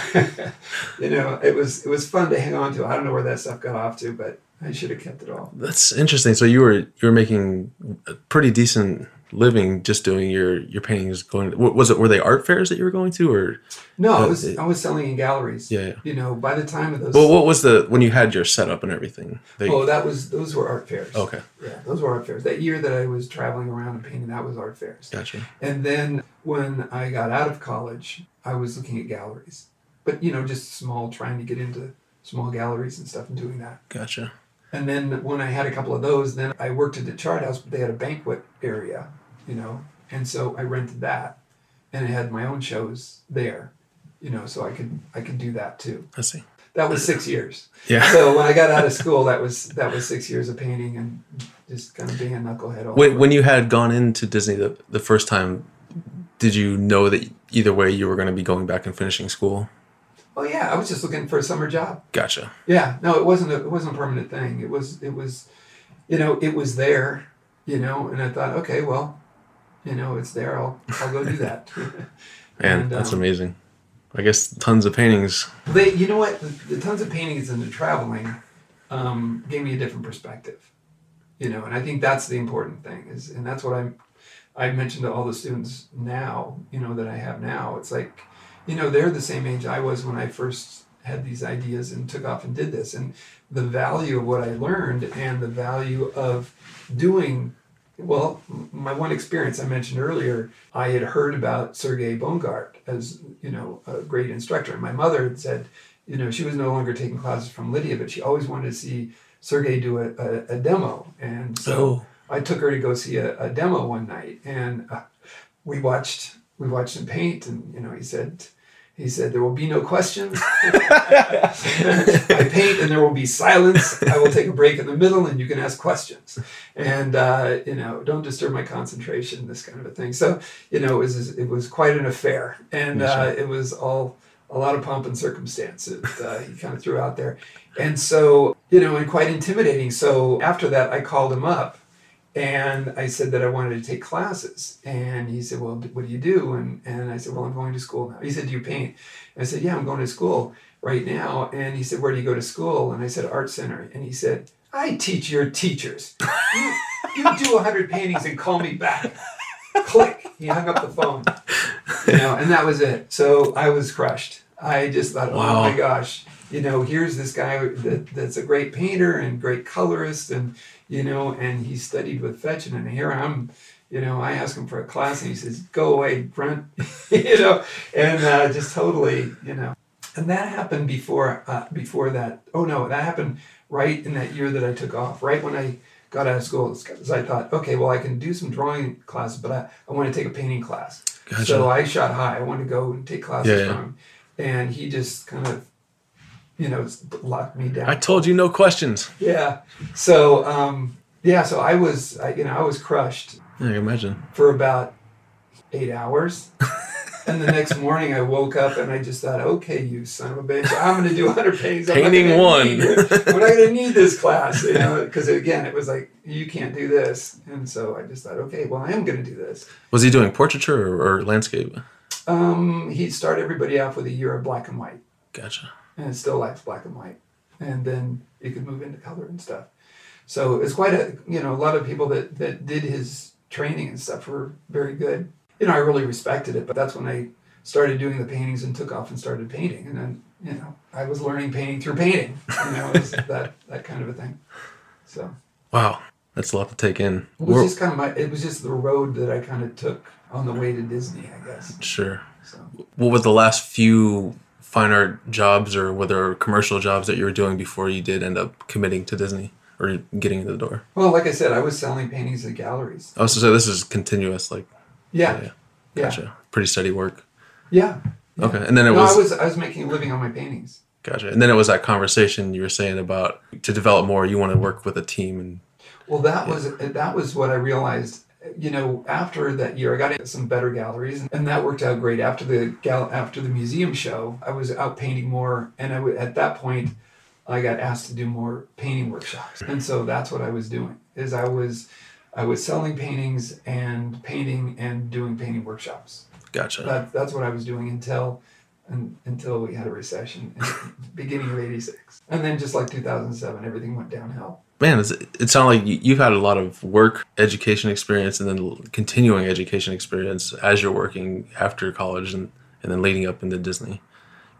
you know, it was it was fun to hang on to. I don't know where that stuff got off to, but I should have kept it all. That's interesting. So you were you were making a pretty decent living just doing your your paintings. Going wa- was it were they art fairs that you were going to or No, I Uh, was it- I was selling in galleries. yeah? yeah. You know, by the time of those. Well, what was the when you had your setup and everything? They, oh, that was those were art fairs. okay, Yeah, those were art fairs. That year that I was traveling around and painting, that was art fairs. gotcha. And then when I got out of college, I was looking at galleries, but you know, just small, trying to get into small galleries and stuff and doing that. Gotcha. And then when I had a couple of those, then I worked at the chart house, but they had a banquet area, you know, and so I rented that. and I had my own shows there, you know, so I could I could do that too. I see. That was six years. Yeah. So when I got out of school, that was that was six years of painting and just kind of being a knucklehead. All When, when you had gone into Disney the, the first time, did you know that either way you were going to be going back and finishing school? oh yeah, I was just looking for a summer job. Gotcha. Yeah, no, it wasn't a it wasn't a permanent thing. It was it was, you know, it was there, you know, and I thought, okay, well, you know, it's there. I'll I'll go do that. (laughs) (laughs) Man, And, that's um, amazing. I guess tons of paintings. They, you know what, the, the tons of paintings and the traveling um, gave me a different perspective, you know, and I think that's the important thing is, and that's what I'm, I mentioned to all the students now, you know, that I have now. It's like, you know, they're the same age I was when I first had these ideas and took off and did this, and the value of what I learned and the value of doing. Well, my one experience I mentioned earlier, I had heard about Sergei Bongart as you know a great instructor, and my mother had said, you know, she was no longer taking classes from Lydia, but she always wanted to see Sergei do a, a, a demo, and so Oh. I took her to go see a, a demo one night, and uh, we watched we watched him paint, and you know, he said. He said, "There will be no questions. (laughs) I paint, and there will be silence. I will take a break in the middle, and you can ask questions. And uh, you know, don't disturb my concentration. This kind of a thing. So you know, it was it was quite an affair, and uh, it was all a lot of pomp and circumstance that uh, he kind of threw out there, and so you know, and quite intimidating. So after that, I called him up, and I said that I wanted to take classes, and he said, "Well, what do you do?" And and I said, "Well, I'm going to school now." He said, "Do you paint?" And I said, "Yeah, I'm going to school right now." And he said, "Where do you go to school?" And I said, "Art Center." And he said, "I teach your teachers. You, you do a hundred paintings and call me back." Click. He hung up the phone. You know, and that was it. So I was crushed. I just thought, Wow. oh my gosh, you know, here's this guy that, that's a great painter and great colorist, and you know, and he studied with Fechin, and here I'm, you know, I ask him for a class, and he says, "Go away, Brent," (laughs) you know, and uh, just totally, you know, and that happened before, uh, before that. Oh no, that happened right in that year that I took off, right when I got out of school, because I thought, okay, well, I can do some drawing classes, but I, I want to take a painting class. Gotcha. So I shot high. I wanted to go and take classes Yeah, yeah. from him, and he just kind of, you know, locked me down. I told you no questions. Yeah. So um, yeah. So I was, I, you know, I was crushed Yeah, I imagine. for about eight hours. (laughs) and the next morning I woke up and I just thought, okay, you son of a bitch, I'm going to do 100 paintings. I'm Painting one. I'm not going to need this class, you know, because again, it was like, you can't do this. And so I just thought, okay, well, I am going to do this. Was he doing portraiture or, or landscape? Um, he'd start everybody off with a year of black and white. Gotcha. And it still likes black and white. And then you could move into color and stuff. So it's quite a you know a lot of people that that did his training and stuff were very good. You know, I really respected it, but that's when I started doing the paintings and took off and started painting. And then you know I was learning painting through painting. You know, it was (laughs) that that kind of a thing. So Wow, that's a lot to take in. it was We're- just kind of my it was just the road that I kind of took on the way to Disney, I guess. sure. So. What was the last few fine art jobs or whether commercial jobs that you were doing before you did end up committing to Disney or getting into the door? Well, like I said, I was selling paintings at galleries. Oh, so, so this is continuous, like Yeah, yeah, yeah, gotcha. Pretty steady work. yeah. Okay, and then it no, was, I was I was making a living on my paintings. gotcha, and then it was that conversation you were saying about to develop more, you want to work with a team, and Well, that was that was what I realized. You know, after that year, I got into some better galleries, and that worked out great. After the gal, after the museum show, I was out painting more, and I w- at that point, I got asked to do more painting workshops, and so that's what I was doing. Is I was I was selling paintings and painting and doing painting workshops. gotcha. That, that's what I was doing until un, until we had a recession, in the beginning of '86, and then just like 2007, everything went downhill. Man, it's, it sounds like you- you've had a lot of work education experience and then continuing education experience as you're working after college and, and then leading up into Disney.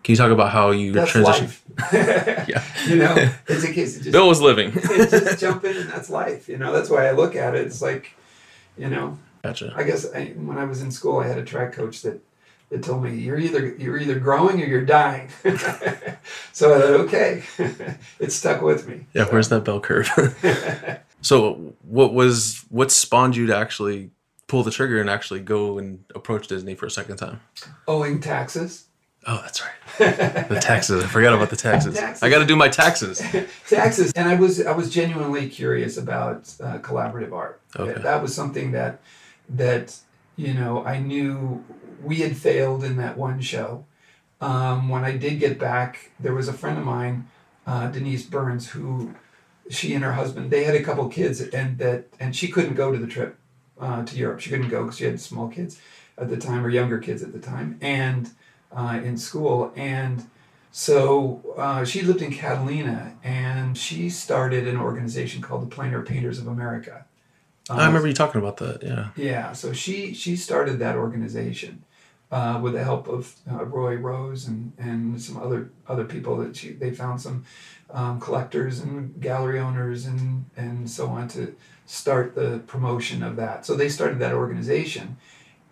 Can you talk about how you That's transitioned? life. (laughs) Yeah. You know, (laughs) it's a case of just, Bill was living. (laughs) just jump in and that's life. You know, that's why I look at it. It's like, you know, gotcha. I guess I, when I was in school, I had a track coach that, that told me you're either you're either growing or you're dying. (laughs) so I thought, okay, (laughs) it stuck with me. Yeah, So, where's that bell curve? (laughs) so, what was what spawned you to actually pull the trigger and actually go and approach Disney for a second time? Owing taxes. Oh, that's right. the taxes. I forgot about the taxes. Taxes. I got to do my taxes. taxes and i was i was genuinely curious about uh, collaborative art Okay. that was something that that you know i knew we had failed in that one show um, when i did get back there was a friend of mine uh, denise burns who she and her husband they had a couple kids and that and she couldn't go to the trip uh, to europe she couldn't go because she had small kids at the time or younger kids at the time and uh, in school and so uh, she lived in Catalina, and she started an organization called the Plein Air Painters of America. I remember you talking about that. Yeah. Yeah, so she she started that organization uh, with the help of uh, Roy Rose and, and some other other people that she they found some um, collectors and gallery owners and and so on to start the promotion of that. So they started that organization,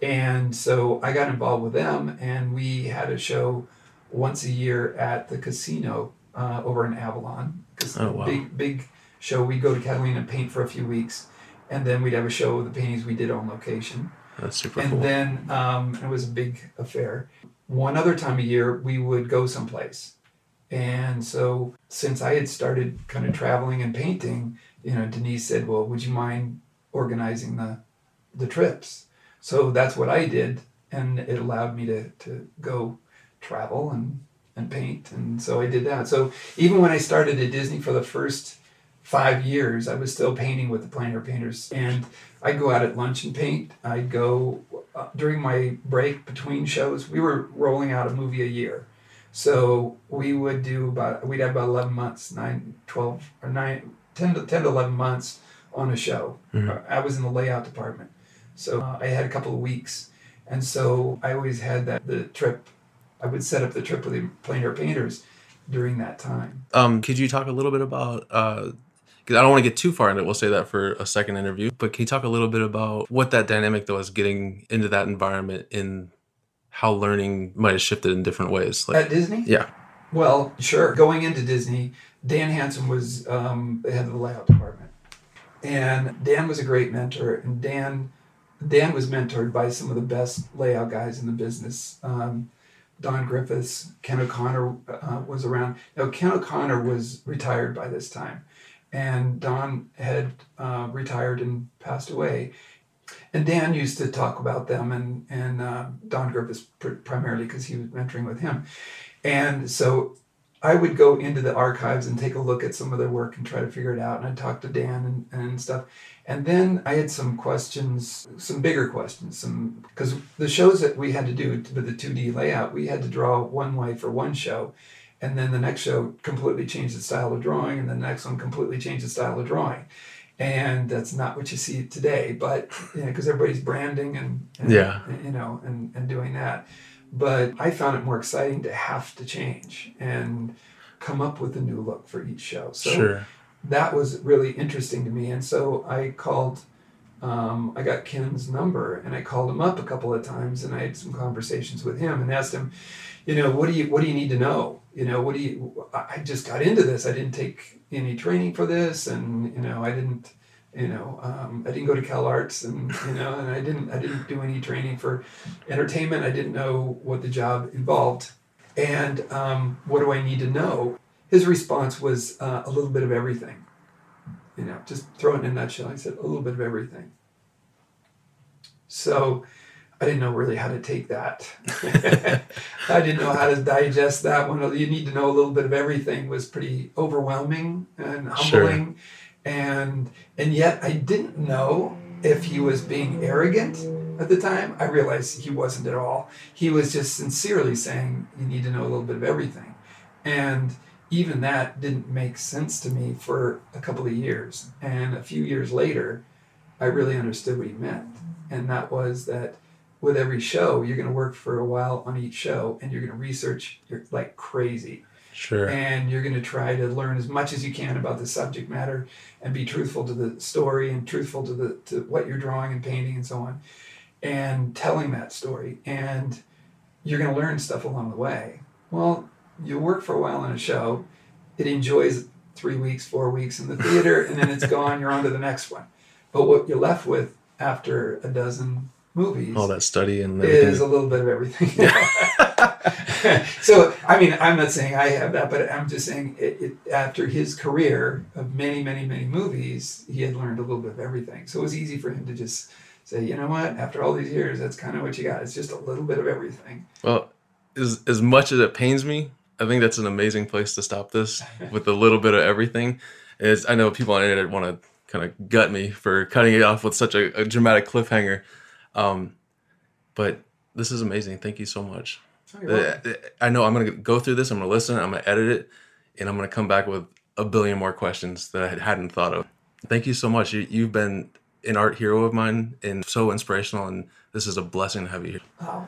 and so I got involved with them, and we had a show once a year at the casino uh, over in Avalon. Oh, wow. Big big show. We'd go to Catalina and paint for a few weeks, and then we'd have a show of the paintings we did on location. That's super And cool. then um, it was a big affair. One other time a year, we would go someplace. And so, since I had started kind of traveling and painting, you know, Denise said, "Well, would you mind organizing the the trips?" So that's what I did, and it allowed me to to go travel and and paint. And so I did that. So even when I started at Disney for the first five years, I was still painting with the plein air painters, and I'd go out at lunch and paint. I'd go uh, during my break between shows. We were rolling out a movie a year. So we would do about, we'd have about 11 months, 9, 12, or 9, 10 to, 10 to 11 months on a show. Mhm. I was in the layout department. So uh, I had a couple of weeks. And so I always had that, the trip, I would set up the trip with the plein air painters during that time. Um, could you talk a little bit about? Because I don't want to get too far into it. We'll say that for a second interview. But can you talk a little bit about what that dynamic though is getting into that environment in how learning might have shifted in different ways? Like, At Disney? yeah. Well, sure. Going into Disney, Dan Hansen was um, the head of the layout department, and Dan was a great mentor. And Dan, Dan was mentored by some of the best layout guys in the business. Um, Don Griffiths, Ken O'Connor uh, was around. Now Ken O'Connor was retired by this time, and Don had uh, retired and passed away. And Dan used to talk about them, and and uh, Don Griffiths pr- primarily because he was mentoring with him. And so I would go into the archives and take a look at some of their work and try to figure it out. And I'd talk to Dan and, and stuff. And then I had some questions, some bigger questions, some because the shows that we had to do with the 2D layout, we had to draw one way for one show. And then the next show completely changed the style of drawing, and the next one completely changed the style of drawing. And that's not what you see today, but you know, because everybody's branding and, and Yeah. you know, and, and doing that but I found it more exciting to have to change and come up with a new look for each show. So sure. that was really interesting to me. And so I called, um, I got Ken's number and I called him up a couple of times and I had some conversations with him and asked him, you know, what do you what do you need to know? You know, what do you? I just got into this. I didn't take any training for this, and you know, I didn't. You know, um, I didn't go to Cal Arts, and you know, and I didn't. I didn't do any training for entertainment. I didn't know what the job involved, and um, what do I need to know? His response was uh, a little bit of everything. You know, just throw it in a nutshell. He said a little bit of everything. So, I didn't know really how to take that. (laughs) (laughs) I didn't know how to digest that one. You need to know a little bit of everything was pretty overwhelming and humbling. Sure. and and yet I didn't know if he was being arrogant at the time. I realized he wasn't at all. He was just sincerely saying you need to know a little bit of everything, and even that didn't make sense to me for a couple of years. And a few years later, I really understood what he meant, and that was that with every show, you're going to work for a while on each show, and you're going to research you're like crazy, Sure. and you're going to try to learn as much as you can about the subject matter, and be truthful to the story and truthful to the to what you're drawing and painting and so on, and telling that story, and you're going to learn stuff along the way. Well, you work for a while on a show, it enjoys three weeks, four weeks in the theater, and then it's (laughs) gone. You're on to the next one. But what you're left with after a dozen movies All that study and is a little bit of everything. (laughs) so, I mean, I'm not saying I have that, but I'm just saying it, it, after his career of many, many, many movies, he had learned a little bit of everything. So it was easy for him to just say, you know what, after all these years, that's kind of what you got. It's just a little bit of everything. Well, as as much as it pains me, I think that's an amazing place to stop this (laughs) with a little bit of everything. Is I know people on the internet want to kind of gut me for cutting it off with such a, a dramatic cliffhanger, um, but this is amazing. Thank you so much. Oh. Uh, I know I'm gonna go through this. I'm gonna listen. I'm gonna edit it, and I'm gonna come back with a billion more questions that I hadn't thought of. Thank you so much. You, you've been an art hero of mine and so inspirational, and this is a blessing to have you here. Oh,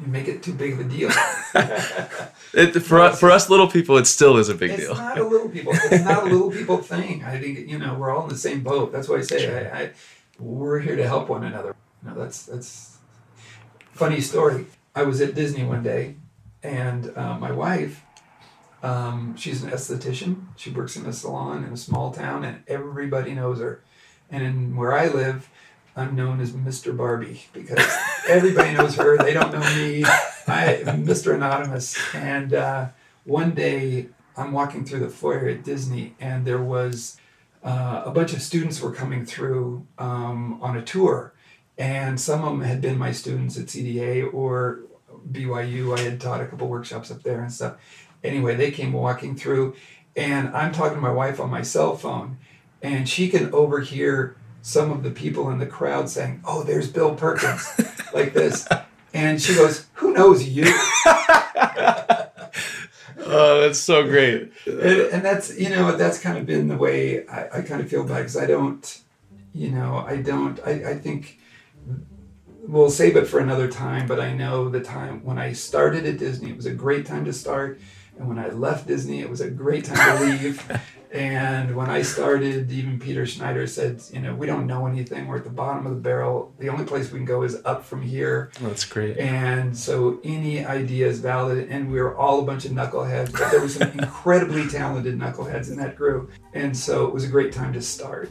you make it too big of a deal. (laughs) It, for us, for us little people, it still is a big it's deal. not a little people. It's not a little people thing. I think you know we're all in the same boat. That's why I say Sure. I, I, we're here to help one another. You know, that's that's funny story. I was at Disney one day, and uh, my wife, um, she's an esthetician. She works in a salon in a small town, and everybody knows her. And in where I live, I'm known as Mr. Barbie because (laughs) everybody knows her. They don't know me. I am Mr. Anonymous. And uh, one day I'm walking through the foyer at Disney, and there was uh, a bunch of students were coming through um, on a tour, and some of them had been my students at CDA or BYU. I had taught a couple workshops up there and stuff. Anyway, they came walking through, and I'm talking to my wife on my cell phone, and she can overhear some of the people in the crowd saying, "Oh, there's Bill Perkins," (laughs) like this, and she goes, "Who knows you?" (laughs) Oh, that's so great. Uh, and, and that's you know that's kind of been the way I, I kind of feel bad because I don't you know I don't I, I think we'll save it for another time but I know the time when I started at Disney it was a great time to start and when I left Disney it was a great time to leave (laughs) and when I started even Peter Schneider said you know we don't know anything we're at the bottom of the barrel the only place we can go is up from here That's great. and so any idea is valid, and we were all a bunch of knuckleheads, but there were some (laughs) incredibly talented knuckleheads in that group. And so it was a great time to start.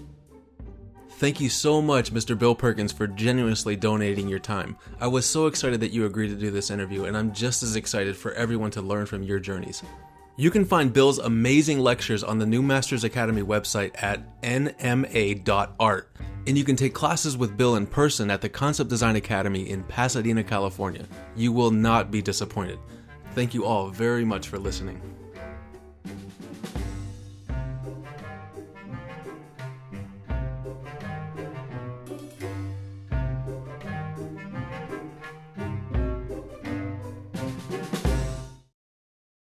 Thank you so much, Mr. Bill Perkins, for generously donating your time. I was so excited that you agreed to do this interview, and I'm just as excited for everyone to learn from your journeys. You can find Bill's amazing lectures on the New Masters Academy website at nma.art. And you can take classes with Bill in person at the Concept Design Academy in Pasadena, California. You will not be disappointed. Thank you all very much for listening.